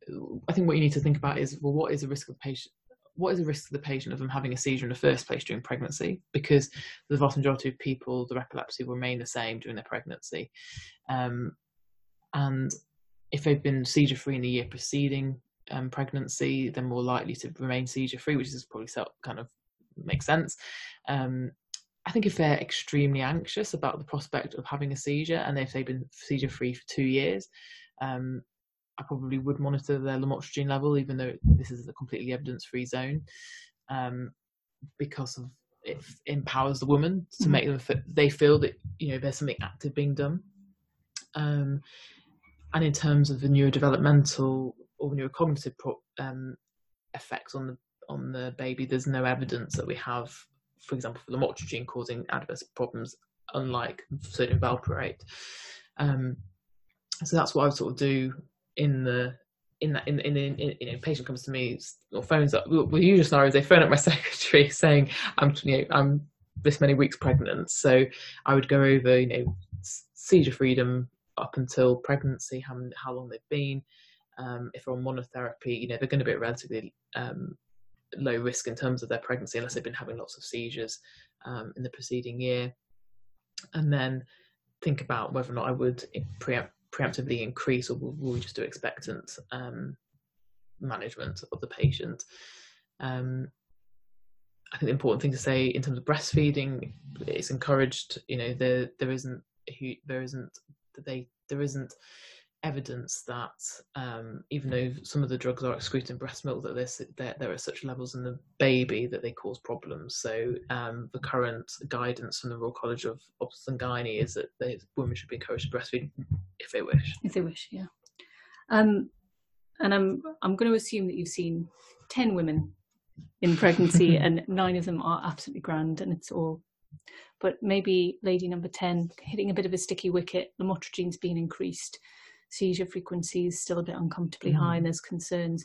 I think what you need to think about is well what is the risk of the patient what is the risk to the patient of them having a seizure in the first place during pregnancy? Because the vast majority of people, their epilepsy will remain the same during their pregnancy. Um, and if they've been seizure free in the year preceding um, pregnancy, they're more likely to remain seizure free, which is probably so, kind of makes sense. Um, I think if they're extremely anxious about the prospect of having a seizure and if they've been seizure free for two years, um, I probably would monitor their lamotrigine level, even though this is a completely evidence free zone, um, because of it empowers the woman to mm-hmm. make them they feel that you know there's something active being done. Um, and in terms of the neurodevelopmental or neurocognitive pro- um, effects on the on the baby, there's no evidence that we have, for example, for lamotrigine causing adverse problems, unlike sodium valproate. Um, so that's what I sort of do in the in that in in, in, in you know patient comes to me or phones up well, the usual scenario is they phone up my secretary saying i'm you know i'm this many weeks pregnant so i would go over you know seizure freedom up until pregnancy how, how long they've been um, if they're on monotherapy you know they're going to be at relatively um, low risk in terms of their pregnancy unless they've been having lots of seizures um, in the preceding year and then think about whether or not i would preempt preemptively increase or will, will we just do expectant um, management of the patient? Um, I think the important thing to say in terms of breastfeeding, it's encouraged. You know, there there isn't there isn't they there isn't evidence that um, even though some of the drugs are excreted in breast milk, that there's, there, there are such levels in the baby that they cause problems. So um, the current guidance from the Royal College of Obstetrics and Gynae is that they, women should be encouraged to breastfeed if they wish. If they wish, yeah. Um, and I'm I'm going to assume that you've seen ten women in pregnancy, and nine of them are absolutely grand, and it's all. But maybe lady number ten hitting a bit of a sticky wicket. The lamotrigine's being increased seizure frequency is still a bit uncomfortably mm. high and there's concerns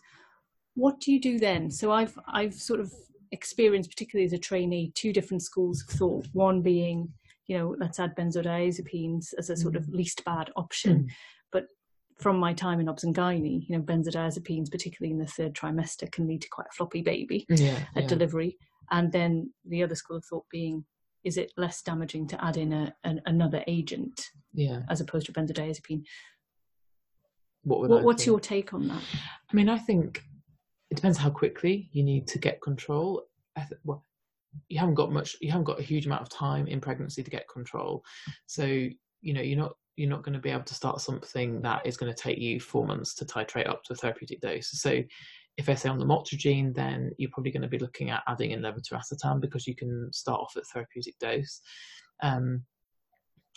what do you do then so i've i've sort of experienced particularly as a trainee two different schools of thought one being you know let's add benzodiazepines as a sort of mm. least bad option mm. but from my time in obs and gynae you know benzodiazepines particularly in the third trimester can lead to quite a floppy baby yeah, at yeah. delivery and then the other school of thought being is it less damaging to add in a, an, another agent yeah. as opposed to benzodiazepine what, what what's your take on that? I mean, I think it depends how quickly you need to get control. Th- well, you haven't got much. You haven't got a huge amount of time in pregnancy to get control. So you know you're not you're not going to be able to start something that is going to take you four months to titrate up to a therapeutic dose. So if I say on the lamotrigine, then you're probably going to be looking at adding in levetiracetam because you can start off at therapeutic dose. Um,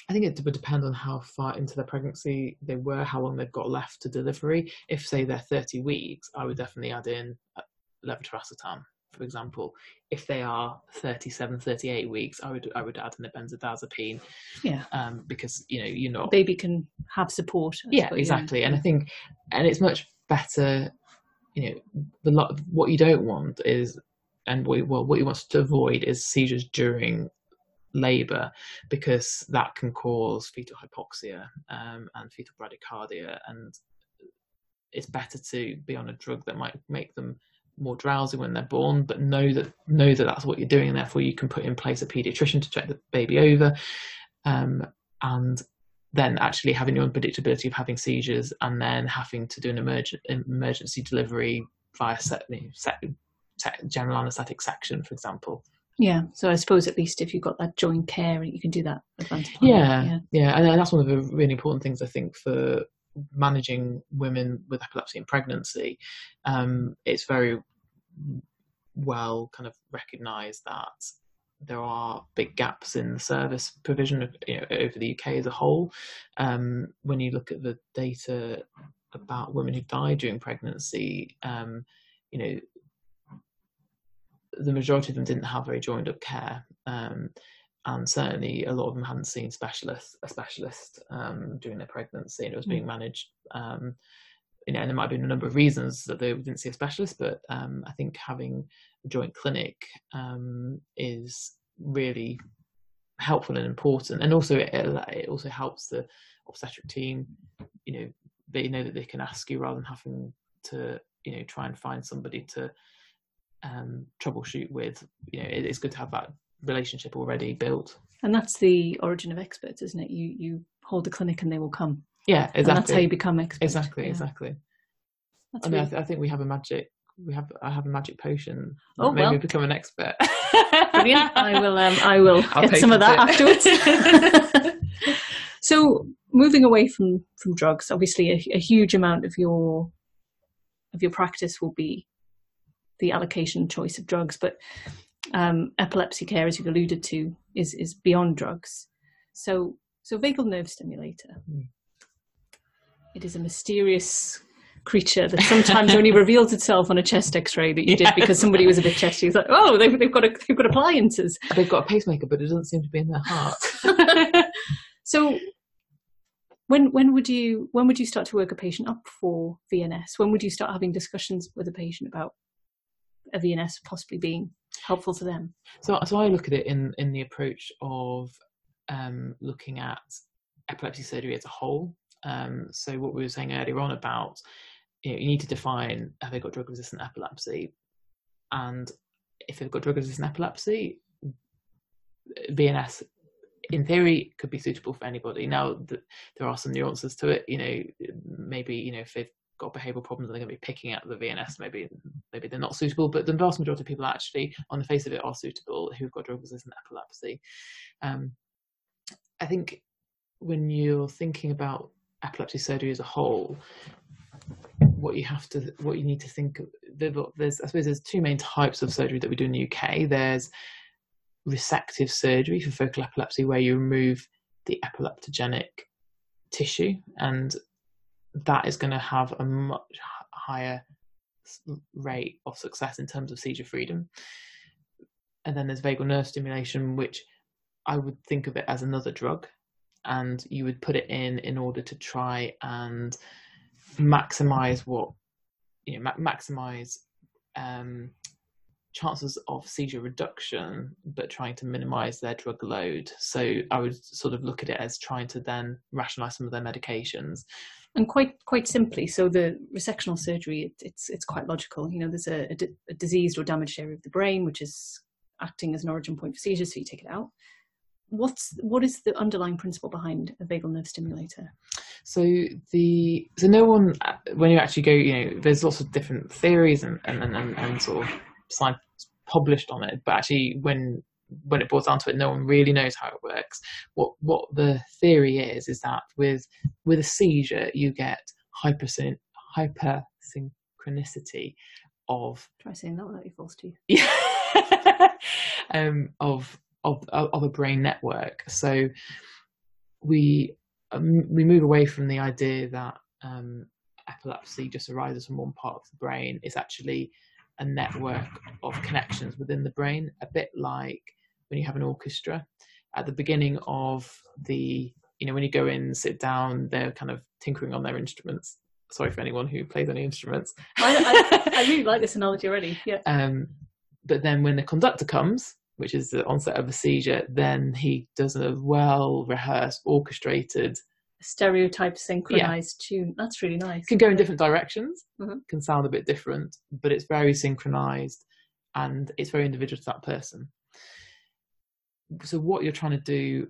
I think it would depend on how far into their pregnancy they were, how long they've got left to delivery. If, say, they're 30 weeks, I would definitely add in uh, levetiracetam, for example. If they are 37, 38 weeks, I would I would add in the benzodiazepine. Yeah. Um, because you know you're not. baby can have support. yeah, exactly. And I think, and it's much better. You know, the lot. What you don't want is, and what, well, what you want to avoid is seizures during labour because that can cause fetal hypoxia um, and fetal bradycardia and it's better to be on a drug that might make them more drowsy when they're born but know that know that that's what you're doing and therefore you can put in place a pediatrician to check the baby over um, and then actually having your unpredictability of having seizures and then having to do an emerg- emergency delivery via set, set, set, general anaesthetic section for example yeah, so I suppose at least if you've got that joint care, you can do that. Yeah, yeah, yeah, and that's one of the really important things I think for managing women with epilepsy and pregnancy. Um, it's very well kind of recognised that there are big gaps in the service provision of, you know, over the UK as a whole. Um, when you look at the data about women who died during pregnancy, um, you know, the majority of them didn't have very joined up care. Um, and certainly a lot of them hadn't seen specialist a specialist um, during their pregnancy and it was being mm. managed um, you know and there might have been a number of reasons that they didn't see a specialist but um, i think having joint clinic um, is really helpful and important and also it, it also helps the obstetric team you know they know that they can ask you rather than having to you know try and find somebody to um, troubleshoot with. You know, it, it's good to have that relationship already built. And that's the origin of experts, isn't it? You you hold a clinic and they will come. Yeah, exactly. And that's how you become expert. Exactly, yeah. exactly. That's I mean, really... I, th- I, think we have a magic. We have. I have a magic potion. Oh, maybe well. become an expert. Brilliant. I will. Um, I will I'll get some of that it. afterwards. so, moving away from from drugs, obviously, a, a huge amount of your of your practice will be the allocation choice of drugs, but um, epilepsy care, as you've alluded to, is is beyond drugs. So, so vagal nerve stimulator. Mm. It is a mysterious creature that sometimes only reveals itself on a chest X-ray that you yes. did because somebody was a bit chesty. It's like, oh, they've, they've got a, they've got appliances. They've got a pacemaker, but it doesn't seem to be in their heart. so, when when would you when would you start to work a patient up for VNS? When would you start having discussions with a patient about a VNS possibly being helpful to them? So, so I look at it in in the approach of um, looking at epilepsy surgery as a whole. Um, so, what we were saying earlier on about you, know, you need to define have they got drug resistant epilepsy, and if they've got drug resistant epilepsy, VNS in theory could be suitable for anybody. Now the, there are some nuances to it. You know, maybe you know if they've got behavioural problems they're going to be picking at the VNS, maybe maybe they're not suitable. But the vast majority of people actually, on the face of it, are suitable who've got drug resistant epilepsy. Um, I think when you're thinking about epilepsy surgery as a whole, what you have to what you need to think there's I suppose there's two main types of surgery that we do in the UK. There's resective surgery for focal epilepsy, where you remove the epileptogenic tissue, and that is going to have a much higher rate of success in terms of seizure freedom. And then there's vagal nerve stimulation, which I would think of it as another drug, and you would put it in in order to try and maximize what you know ma- maximize um, chances of seizure reduction, but trying to minimize their drug load. So I would sort of look at it as trying to then rationalize some of their medications. And quite quite simply, so the resectional surgery, it, it's it's quite logical. You know, there's a, a, a diseased or damaged area of the brain which is acting as an origin point for seizures, so you take it out. What's what is the underlying principle behind a vagal nerve stimulator? So the so no one when you actually go, you know, there's lots of different theories and and, and, and sort of science published on it, but actually when when it boils down to it, no one really knows how it works. What what the theory is is that with with a seizure you get hypersyn hypersynchronicity of try saying that without your false teeth. Yeah. um, of of of a brain network. So we um, we move away from the idea that um, epilepsy just arises from one part of the brain. It's actually a network of connections within the brain, a bit like when you have an orchestra. At the beginning of the, you know, when you go in, sit down, they're kind of tinkering on their instruments. Sorry for anyone who plays any instruments. I, I, I really like this analogy already. Yeah. Um, but then when the conductor comes, which is the onset of a seizure, then he does a well rehearsed, orchestrated stereotype synchronized yeah. tune. That's really nice. Can go in different directions, mm-hmm. can sound a bit different, but it's very synchronized and it's very individual to that person. So, what you're trying to do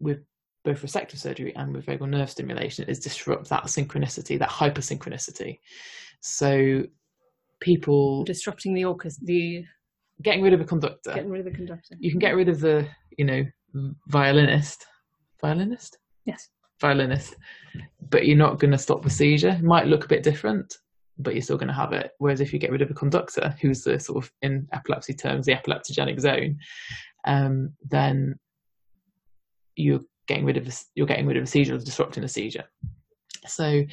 with both resective surgery and with vagal nerve stimulation is disrupt that synchronicity, that hypersynchronicity. So, people disrupting the orchestra, the getting rid of a conductor. Getting rid of the conductor. You can get rid of the, you know, violinist. Violinist? Yes violinist, but you're not going to stop the seizure. It might look a bit different, but you're still going to have it. Whereas if you get rid of a conductor, who's the sort of in epilepsy terms the epileptogenic zone, um, then you're getting rid of a, you're getting rid of a seizure or disrupting a seizure. So,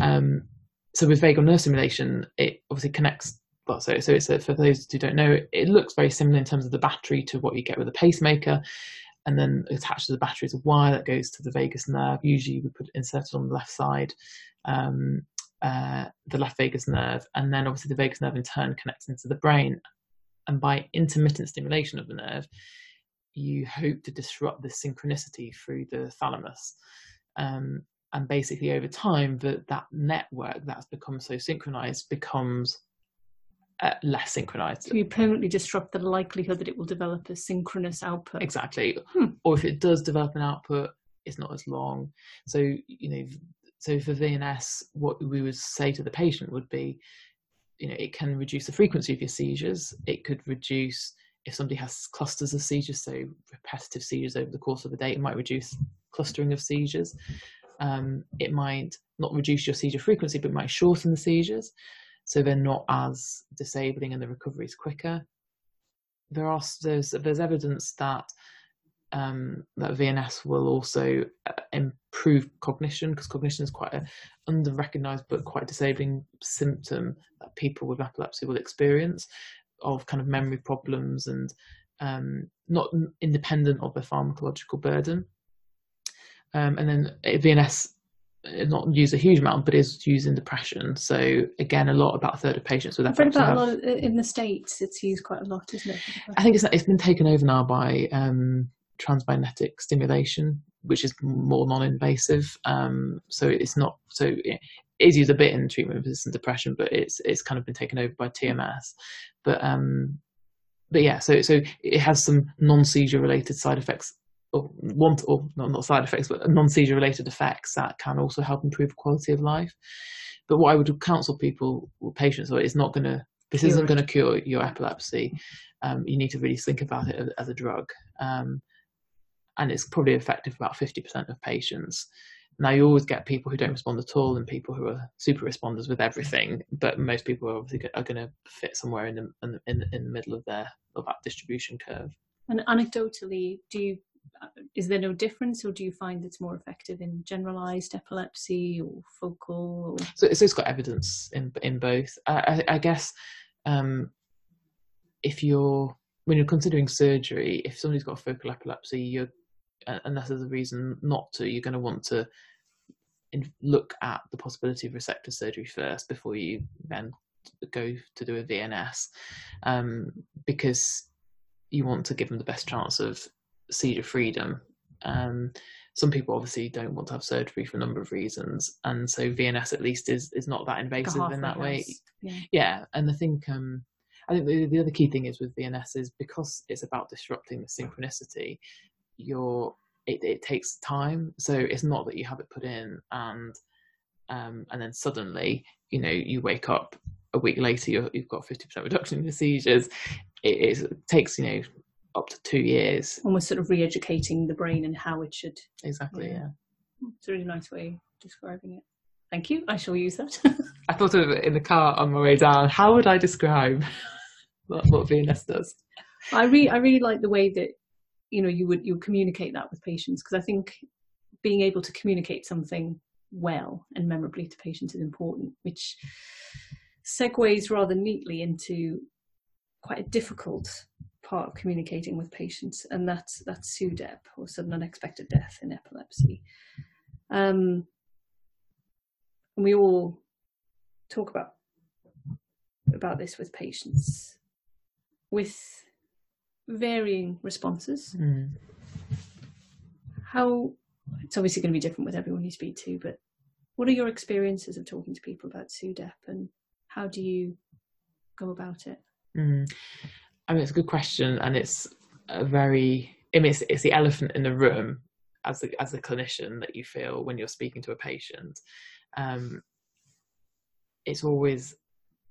um, so with vagal nerve stimulation, it obviously connects. Well, so so it's a, for those who don't know, it looks very similar in terms of the battery to what you get with a pacemaker and then attached to the battery is a wire that goes to the vagus nerve. Usually we put it inserted on the left side, um, uh, the left vagus nerve, and then obviously the vagus nerve in turn connects into the brain. And by intermittent stimulation of the nerve, you hope to disrupt the synchronicity through the thalamus. Um, and basically, over time, that that network that's become so synchronized becomes uh, less synchronized. So you permanently disrupt the likelihood that it will develop a synchronous output. Exactly. Hmm. Or if it does develop an output, it's not as long. So, you know, so for VNS, what we would say to the patient would be, you know, it can reduce the frequency of your seizures. It could reduce if somebody has clusters of seizures, so repetitive seizures over the course of the day, it might reduce clustering of seizures. Um, it might not reduce your seizure frequency, but might shorten the seizures so they're not as disabling and the recovery is quicker. There are there's there's evidence that um, that VNS will also uh, improve cognition because cognition is quite a under-recognized but quite disabling symptom that people with epilepsy will experience of kind of memory problems and um, not independent of the pharmacological burden. Um, and then VNS uh, not used a huge amount, but is used in depression. So again, a lot about a third of patients with I've read about a lot of, in the states. It's used quite a lot, isn't it? I think it's it's been taken over now by um, transmagnetic stimulation, which is more non-invasive. Um, so it's not so it is used a bit in treatment of resistant depression, but it's it's kind of been taken over by TMS. But um, but yeah, so so it has some non-seizure related side effects or want or not, not side effects, but non-seizure related effects that can also help improve quality of life. But what I would counsel people, or patients, or it's not going to this cure isn't going to cure your epilepsy. Um, you need to really think about it as, a drug. Um, and it's probably effective about 50% of patients. Now, you always get people who don't respond at all and people who are super responders with everything, but most people are obviously are going to fit somewhere in the, in the, in the middle of their of that distribution curve. And anecdotally, do you is there no difference, or do you find it's more effective in generalized epilepsy or focal? Or... So, so, it's got evidence in in both. I, I, I guess um, if you're when you're considering surgery, if somebody's got focal epilepsy, you're unless there's a reason not to, you're going to want to look at the possibility of resective surgery first before you then go to do a VNS, um, because you want to give them the best chance of seizure freedom. Um, some people obviously don't want to have surgery for a number of reasons, and so VNS at least is is not that invasive in that way. Yeah. yeah, and I think um, I think the, the other key thing is with VNS is because it's about disrupting the synchronicity. You're it, it takes time, so it's not that you have it put in and um, and then suddenly you know you wake up a week later you have got 50% reduction in your seizures. It, it takes you know up to two years. Almost sort of re-educating the brain and how it should. Exactly. Yeah. yeah. It's a really nice way of describing it. Thank you. I shall use that. I thought of it in the car on my way down. How would I describe what, what VNS does? I really, I really like the way that you know you would you would communicate that with patients because I think being able to communicate something well and memorably to patients is important, which segues rather neatly into quite a difficult part of communicating with patients, and that's that's SUDEP or sudden unexpected death in epilepsy. Um, and we all talk about about this with patients with varying responses. Mm. How it's obviously going to be different with everyone you speak to, but what are your experiences of talking to people about SUDEP and how do you go about it? Mm. I mean, it's a good question, and it's a very. I mean, it's, it's the elephant in the room as a, as a clinician that you feel when you're speaking to a patient. Um, it's always,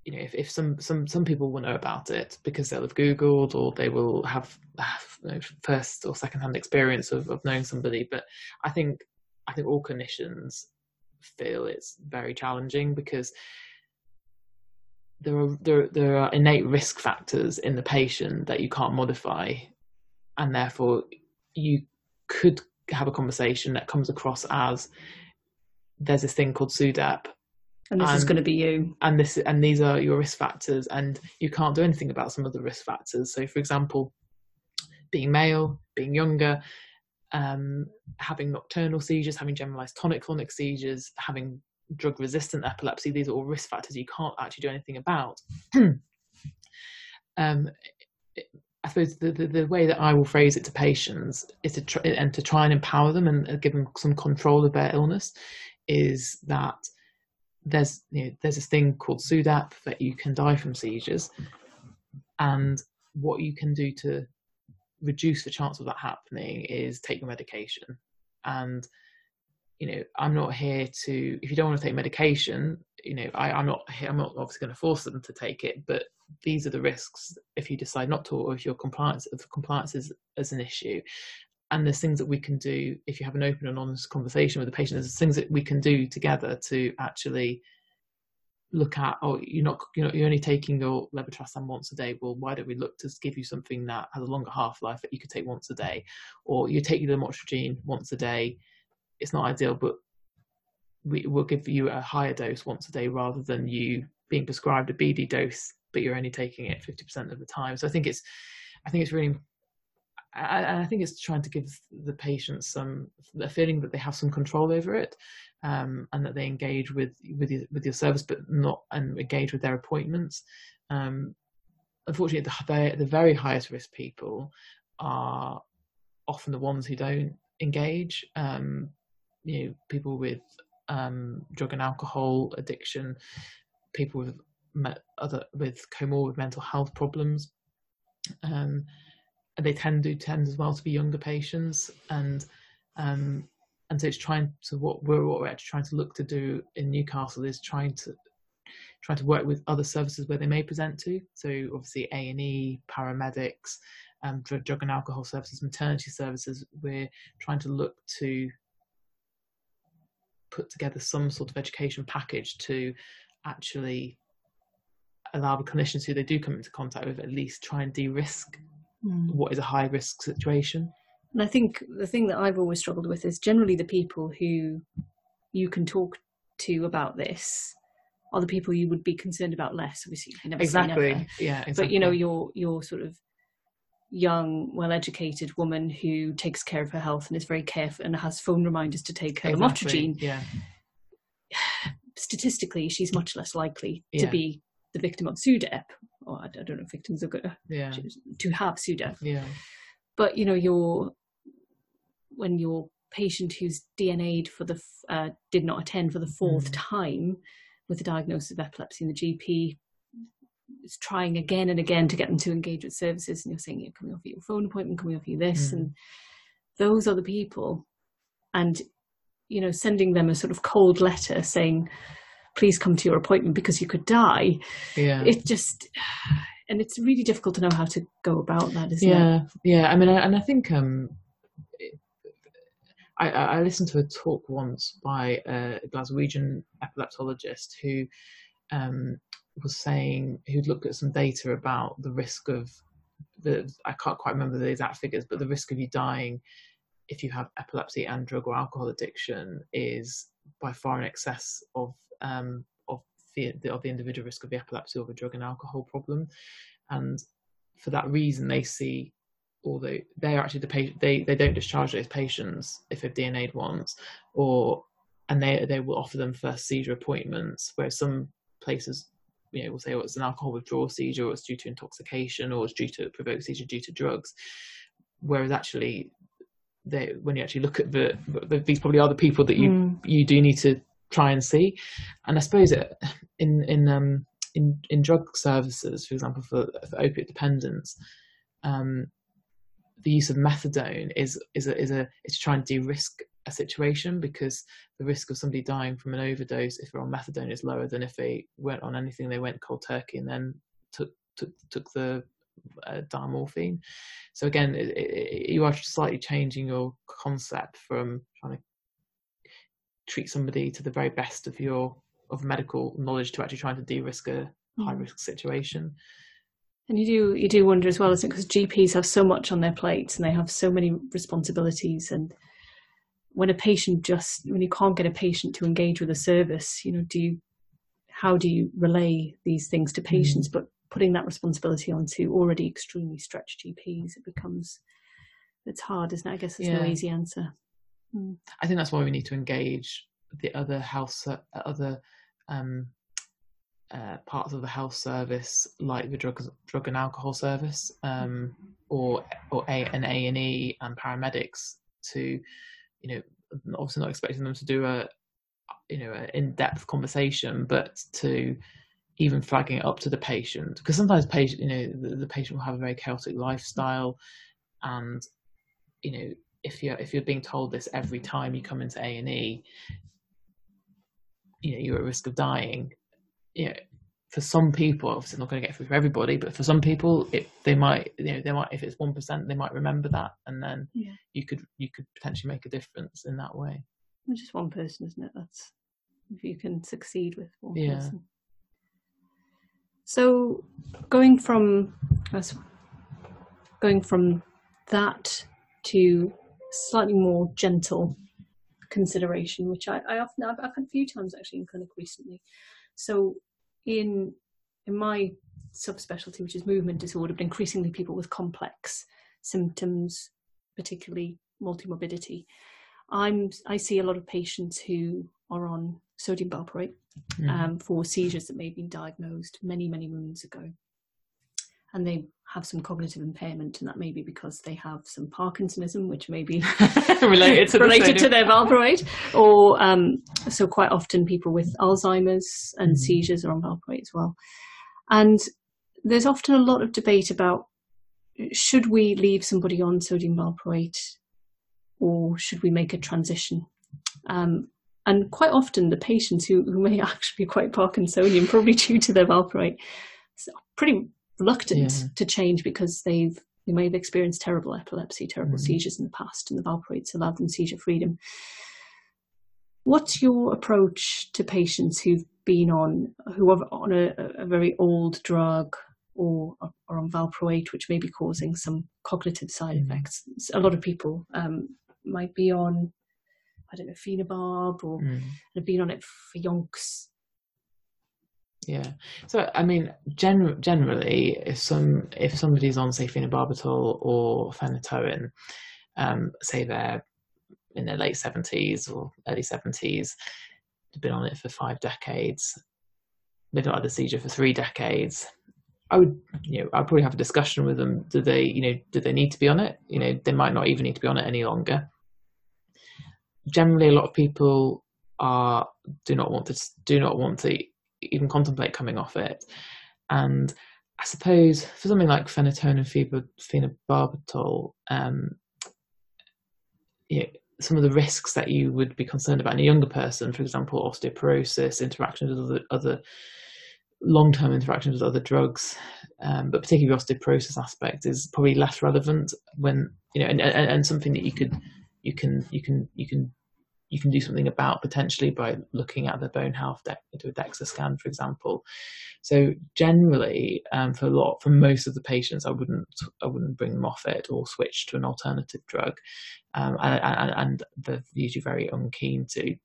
you know, if, if some some some people will know about it because they'll have googled or they will have, have you know, first or second hand experience of, of knowing somebody. But I think I think all clinicians feel it's very challenging because there are there, there are innate risk factors in the patient that you can't modify and therefore you could have a conversation that comes across as there's this thing called SUDEP. And this and, is going to be you. and this and these are your risk factors and you can't do anything about some of the risk factors. So for example being male being younger um, having nocturnal seizures having generalized tonic-clonic seizures having drug resistant epilepsy, these are all risk factors you can't actually do anything about. um, I suppose the, the, the, way that I will phrase it to patients is to try, and to try and empower them and give them some control of their illness is that there's you know, there's this thing called SUDEP that you can die from seizures, and what you can do to reduce the chance of that happening is take your medication and you know, I'm not here to. If you don't want to take medication, you know, I, am not. I'm not obviously going to force them to take it, but these are the risks if you decide not to, or if your compliance, if compliance is, is an issue. And there's things that we can do if you have an open and honest conversation with the patient. There's things that we can do together to actually look at. Oh, you're not. You know, you're only taking your levetiracetam once a day. Well, why don't we look to give you something that has a longer half life that you could take once a day, or you're taking the lamotrigine once a day it's not ideal, but we will give you a higher dose once a day rather than you being prescribed a BD dose, but you're only taking it 50% of the time. So I think it's, I think it's really, and I think it's trying to give the patients some a feeling that they have some control over it, um, and that they engage with with your, with your service, but not and engage with their appointments. Um, unfortunately, the, the very highest risk people are often the ones who don't engage. Um, you know, people with um, drug and alcohol addiction, people with other with comorbid mental health problems. Um, they tend to tend as well to be younger patients, and um, and so it's trying to what we're what we're actually trying to look to do in Newcastle is trying to trying to work with other services where they may present to. So obviously A and E, paramedics, um, drug and alcohol services, maternity services. We're trying to look to put together some sort of education package to actually allow the clinicians who they do come into contact with at least try and de-risk mm. what is a high risk situation. And I think the thing that I've always struggled with is generally the people who you can talk to about this are the people you would be concerned about less. Obviously, you never exactly. Yeah, exactly. But you know, your your sort of young, well-educated woman who takes care of her health and is very careful and has phone reminders to take her exactly. Yeah. Statistically, she's much less likely yeah. to be the victim of SUDEP, or I don't know if victims are good yeah. to have SUDEP. Yeah. But you know, your when your patient who's DNA'd for the uh, did not attend for the fourth mm. time with a diagnosis of epilepsy, and the GP is trying again and again to get them to engage with services, and you're saying, "Yeah, can we offer you a phone appointment? Can we offer you this?" Mm. And those are the people, and you know, sending them a sort of cold letter saying please come to your appointment because you could die. Yeah. It just, and it's really difficult to know how to go about that, isn't yeah, it? Yeah. Yeah. I mean, and I think, um, I, I, listened to a talk once by a Glaswegian epileptologist who um, was saying who'd looked at some data about the risk of the I can't quite remember the exact figures, but the risk of you dying if you have epilepsy and drug or alcohol addiction is by far in excess of um, of the of the individual risk of the epilepsy or the drug and alcohol problem, and for that reason they see although they're actually the patient they, they don't discharge those patients if they've DNA'd once or and they they will offer them first seizure appointments where some places you know will say oh it's an alcohol withdrawal seizure or it's due to intoxication or it's due to provoke seizure due to drugs whereas actually they when you actually look at the, the these probably are the people that you mm. you do need to try and see. And I suppose it, in in um, in in drug services, for example, for, for opiate dependence, um, the use of methadone is is a is a is to try and de-risk a situation because the risk of somebody dying from an overdose if they're on methadone is lower than if they weren't on anything. They went cold turkey and then took took took the uh, diamorphine. So again, it, it, you are slightly changing your concept from trying to treat somebody to the very best of your of medical knowledge to actually trying to de-risk a mm. high risk situation. And you do you do wonder as well, isn't it? Because GPs have so much on their plates and they have so many responsibilities. And when a patient just when you can't get a patient to engage with a service, you know, do you how do you relay these things to patients? Mm. But putting that responsibility onto already extremely stretched GPs, it becomes it's hard, isn't it? I guess there's yeah. no easy answer. Mm. I think that's why we need to engage the other health, other um, uh, parts of the health service, like the drug, drug and alcohol service, um, or or a, an A and E and paramedics to, you know, obviously not expecting them to do a, you know, an in-depth conversation, but to even flagging it up to the patient because sometimes patient, you know, the, the patient will have a very chaotic lifestyle, and you know if you're if you're being told this every time you come into A and E, you know you're at risk of dying. You know, for some people, obviously not going to get through for everybody, but for some people, it, they might you know they might if it's one percent, they might remember that, and then yeah. you could you could potentially make a difference in that way. just one person, isn't it? That's if you can succeed with one yeah. person. So going from going from that to slightly more gentle consideration, which I, I often I've, I've, had a few times actually in clinic recently. So in in my subspecialty, which is movement disorder, but increasingly people with complex symptoms, particularly multimorbidity. I'm I see a lot of patients who are on sodium valproate mm. um, for seizures that may have been diagnosed many many moons ago, and they have some cognitive impairment, and that may be because they have some Parkinsonism, which may be related to related to their valproate, or um, so quite often people with Alzheimer's and mm. seizures are on valproate as well, and there's often a lot of debate about should we leave somebody on sodium valproate or should we make a transition? Um, and quite often the patients who, who may actually be quite Parkinsonian, probably due to their valproate, are pretty reluctant yeah. to change because they've they may have experienced terrible epilepsy, terrible mm-hmm. seizures in the past, and the valproates allowed them seizure freedom. What's your approach to patients who've been on who are on a, a very old drug or or on valproate, which may be causing some cognitive side mm-hmm. effects? A lot of people um, might be on, I don't know, phenobarb or mm. have been on it for yonks. Yeah. So I mean, gen- generally, if some if somebody's on say phenobarbital or phenytoin, um, say they're in their late seventies or early seventies, they've been on it for five decades, they've not had a seizure for three decades. I would, you know, I'd probably have a discussion with them. Do they, you know, do they need to be on it? You know, they might not even need to be on it any longer generally a lot of people are do not want to do not want to even contemplate coming off it. And I suppose for something like phenytoin and phenobarbital, um, some of the risks that you would be concerned about in a younger person, for example, osteoporosis, interactions with other, other long-term interactions with other drugs, um, but particularly the osteoporosis aspect is probably less relevant when you know, and, and, and something that you could you can you can you can you can do something about potentially by looking at the bone health de- into a DEXA scan, for example. So generally, um, for a lot, for most of the patients, I wouldn't I wouldn't bring them off it or switch to an alternative drug, um, and, and, and they're usually very unkeen to.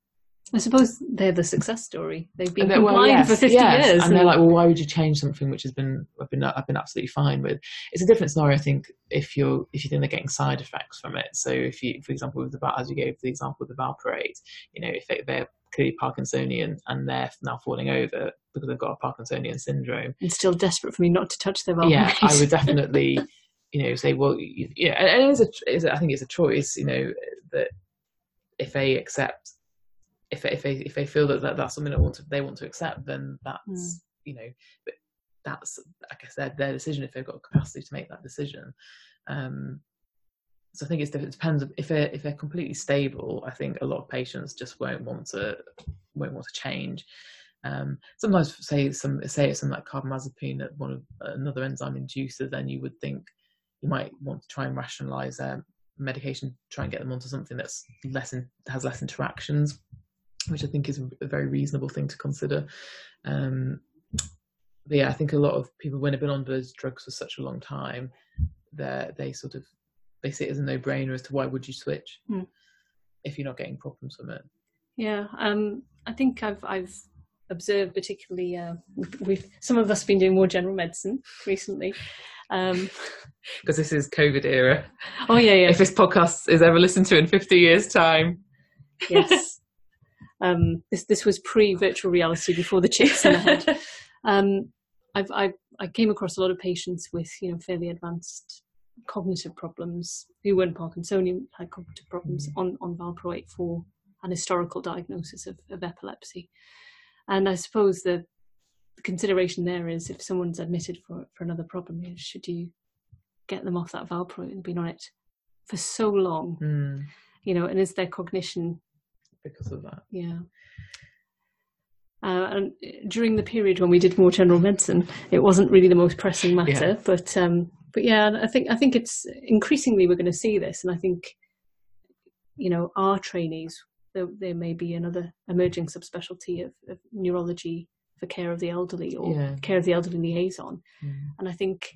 I suppose they're the success story. They've been complying well, yes, for fifty yes. years, and, and, they're like, "Well, why would you change something which has been I've been I've been absolutely fine with?" It's a different scenario, I think, if you're if you think they're getting side effects from it. So, if you, for example, with the as you gave the example with the valproate, you know, if they're clearly Parkinsonian and they're now falling over because they've got a Parkinsonian syndrome, and still desperate for me not to touch their valproate. Yeah, I would definitely, you know, say, well, yeah, and it is a, it's a, I think it's a choice, you know, that if they accept if if they if they feel that, that that's something that want to, they want to accept, then that's mm. you know, but that's like I said, their decision if they've got capacity to make that decision. Um, so I think it's it depends if they're if they're completely stable. I think a lot of patients just won't want to won't want to change. Um, sometimes say some say it's something like carbamazepine, that one of another enzyme inducer, then you would think you might want to try and rationalize their medication, try and get them onto something that's less in, has less interactions which I think is a very reasonable thing to consider. Um, but yeah, I think a lot of people, when they've been on those drugs for such a long time, they they sort of they see it as a no-brainer as to why would you switch mm. if you're not getting problems from it. Yeah, um, I think I've I've observed particularly uh, we've some of us been doing more general medicine recently. Um, because this is COVID era. Oh yeah, yeah. If this podcast is ever listened to in 50 years' time. Yes. Um, this this was pre virtual reality before the chips in the head. Um, I've, i I came across a lot of patients with you know fairly advanced cognitive problems who weren't Parkinsonian had cognitive problems mm-hmm. on on valproate for an historical diagnosis of, of epilepsy. And I suppose the, the consideration there is if someone's admitted for for another problem, is should you get them off that valproate and been on it for so long, mm. you know, and is their cognition because of that. Yeah. Uh, and during the period when we did more general medicine, it wasn't really the most pressing matter. Yeah. But um, but yeah, I think I think it's increasingly we're going to see this, and I think you know our trainees there, there may be another emerging subspecialty of, of, neurology for care of the elderly or yeah. care of the elderly liaison, mm. and I think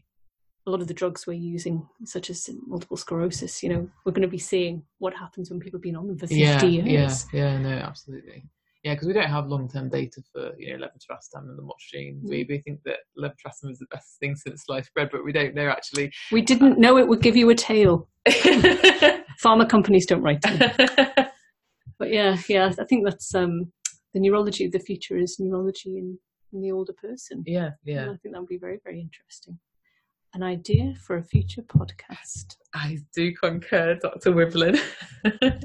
a lot of the drugs we're using, such as multiple sclerosis, you know, we're going to be seeing what happens when people have been on them for 50 yeah, years. Yeah, yeah, no, absolutely. Yeah, because we don't have long-term data for you know levetiracetam and the MOTS gene. We, we think that levetiracetam is the best thing since sliced bread, but we don't know actually. We didn't know it would give you a tail. Pharma companies don't write. But yeah, yeah, I think that's um, the neurology of the future is neurology in, in the older person. yeah, And yeah. I think that would be very, very interesting. An idea for a future podcast. I do concur, Dr. Wiblin.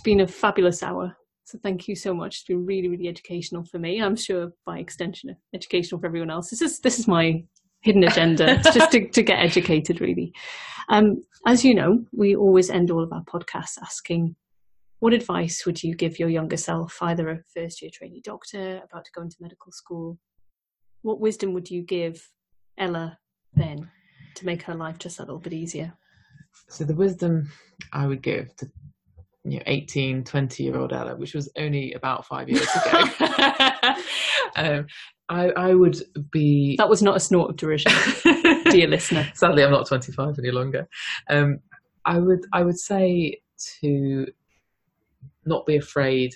It's been a fabulous hour. So thank you so much. It's been really, really educational for me. I'm sure by extension educational for everyone else. This is this is my hidden agenda. it's just to, to get educated really. Um, as you know, we always end all of our podcasts asking what advice would you give your younger self, either a first year trainee doctor about to go into medical school? What wisdom would you give Ela then to make her life just a little bit easier? so the wisdom I would give to you know 18, 20 year old Ela, which was only about five years ago, um, I, I would be That was not a snort of derision, dear listener. Sadly, I'm not 25 any longer. Um, I would I would say to not be afraid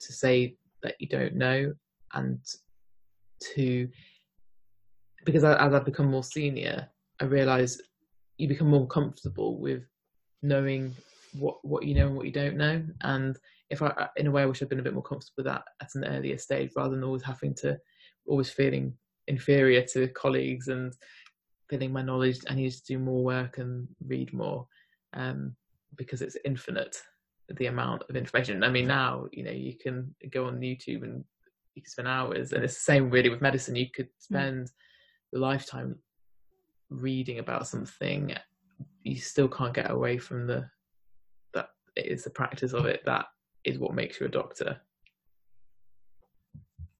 to say that you don't know, and to because I, as I've become more senior, I realise you become more comfortable with knowing what what you know and what you don't know. And if I, in a way, I wish I'd been a bit more comfortable with that at an earlier stage, rather than always having to, always feeling inferior to colleagues and feeling my knowledge. I need to do more work and read more, um, because it's infinite the amount of information. I mean, now you know you can go on YouTube and you can spend hours, and it's the same really with medicine. You could spend a lifetime reading about something. You still can't get away from the that it is the practice of it that is what makes you a doctor.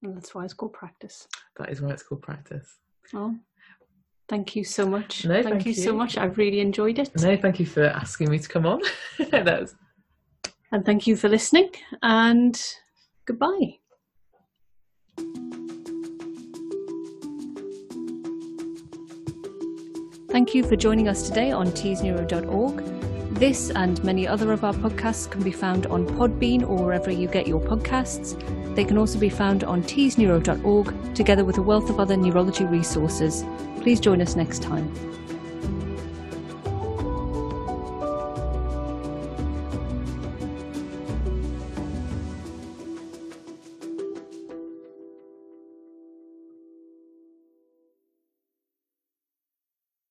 And that's why it's called practice. That is why it's called practice. Oh, thank you so much. No, thank, thank you, so much. I've really enjoyed it. No, thank you for asking me to come on. That's And thank you for listening. And goodbye. Thank you for joining us today on teesneuro.org. This and many other of our podcasts can be found on Podbean or wherever you get your podcasts. They can also be found on teesneuro.org together with a wealth of other neurology resources. Please join us next time.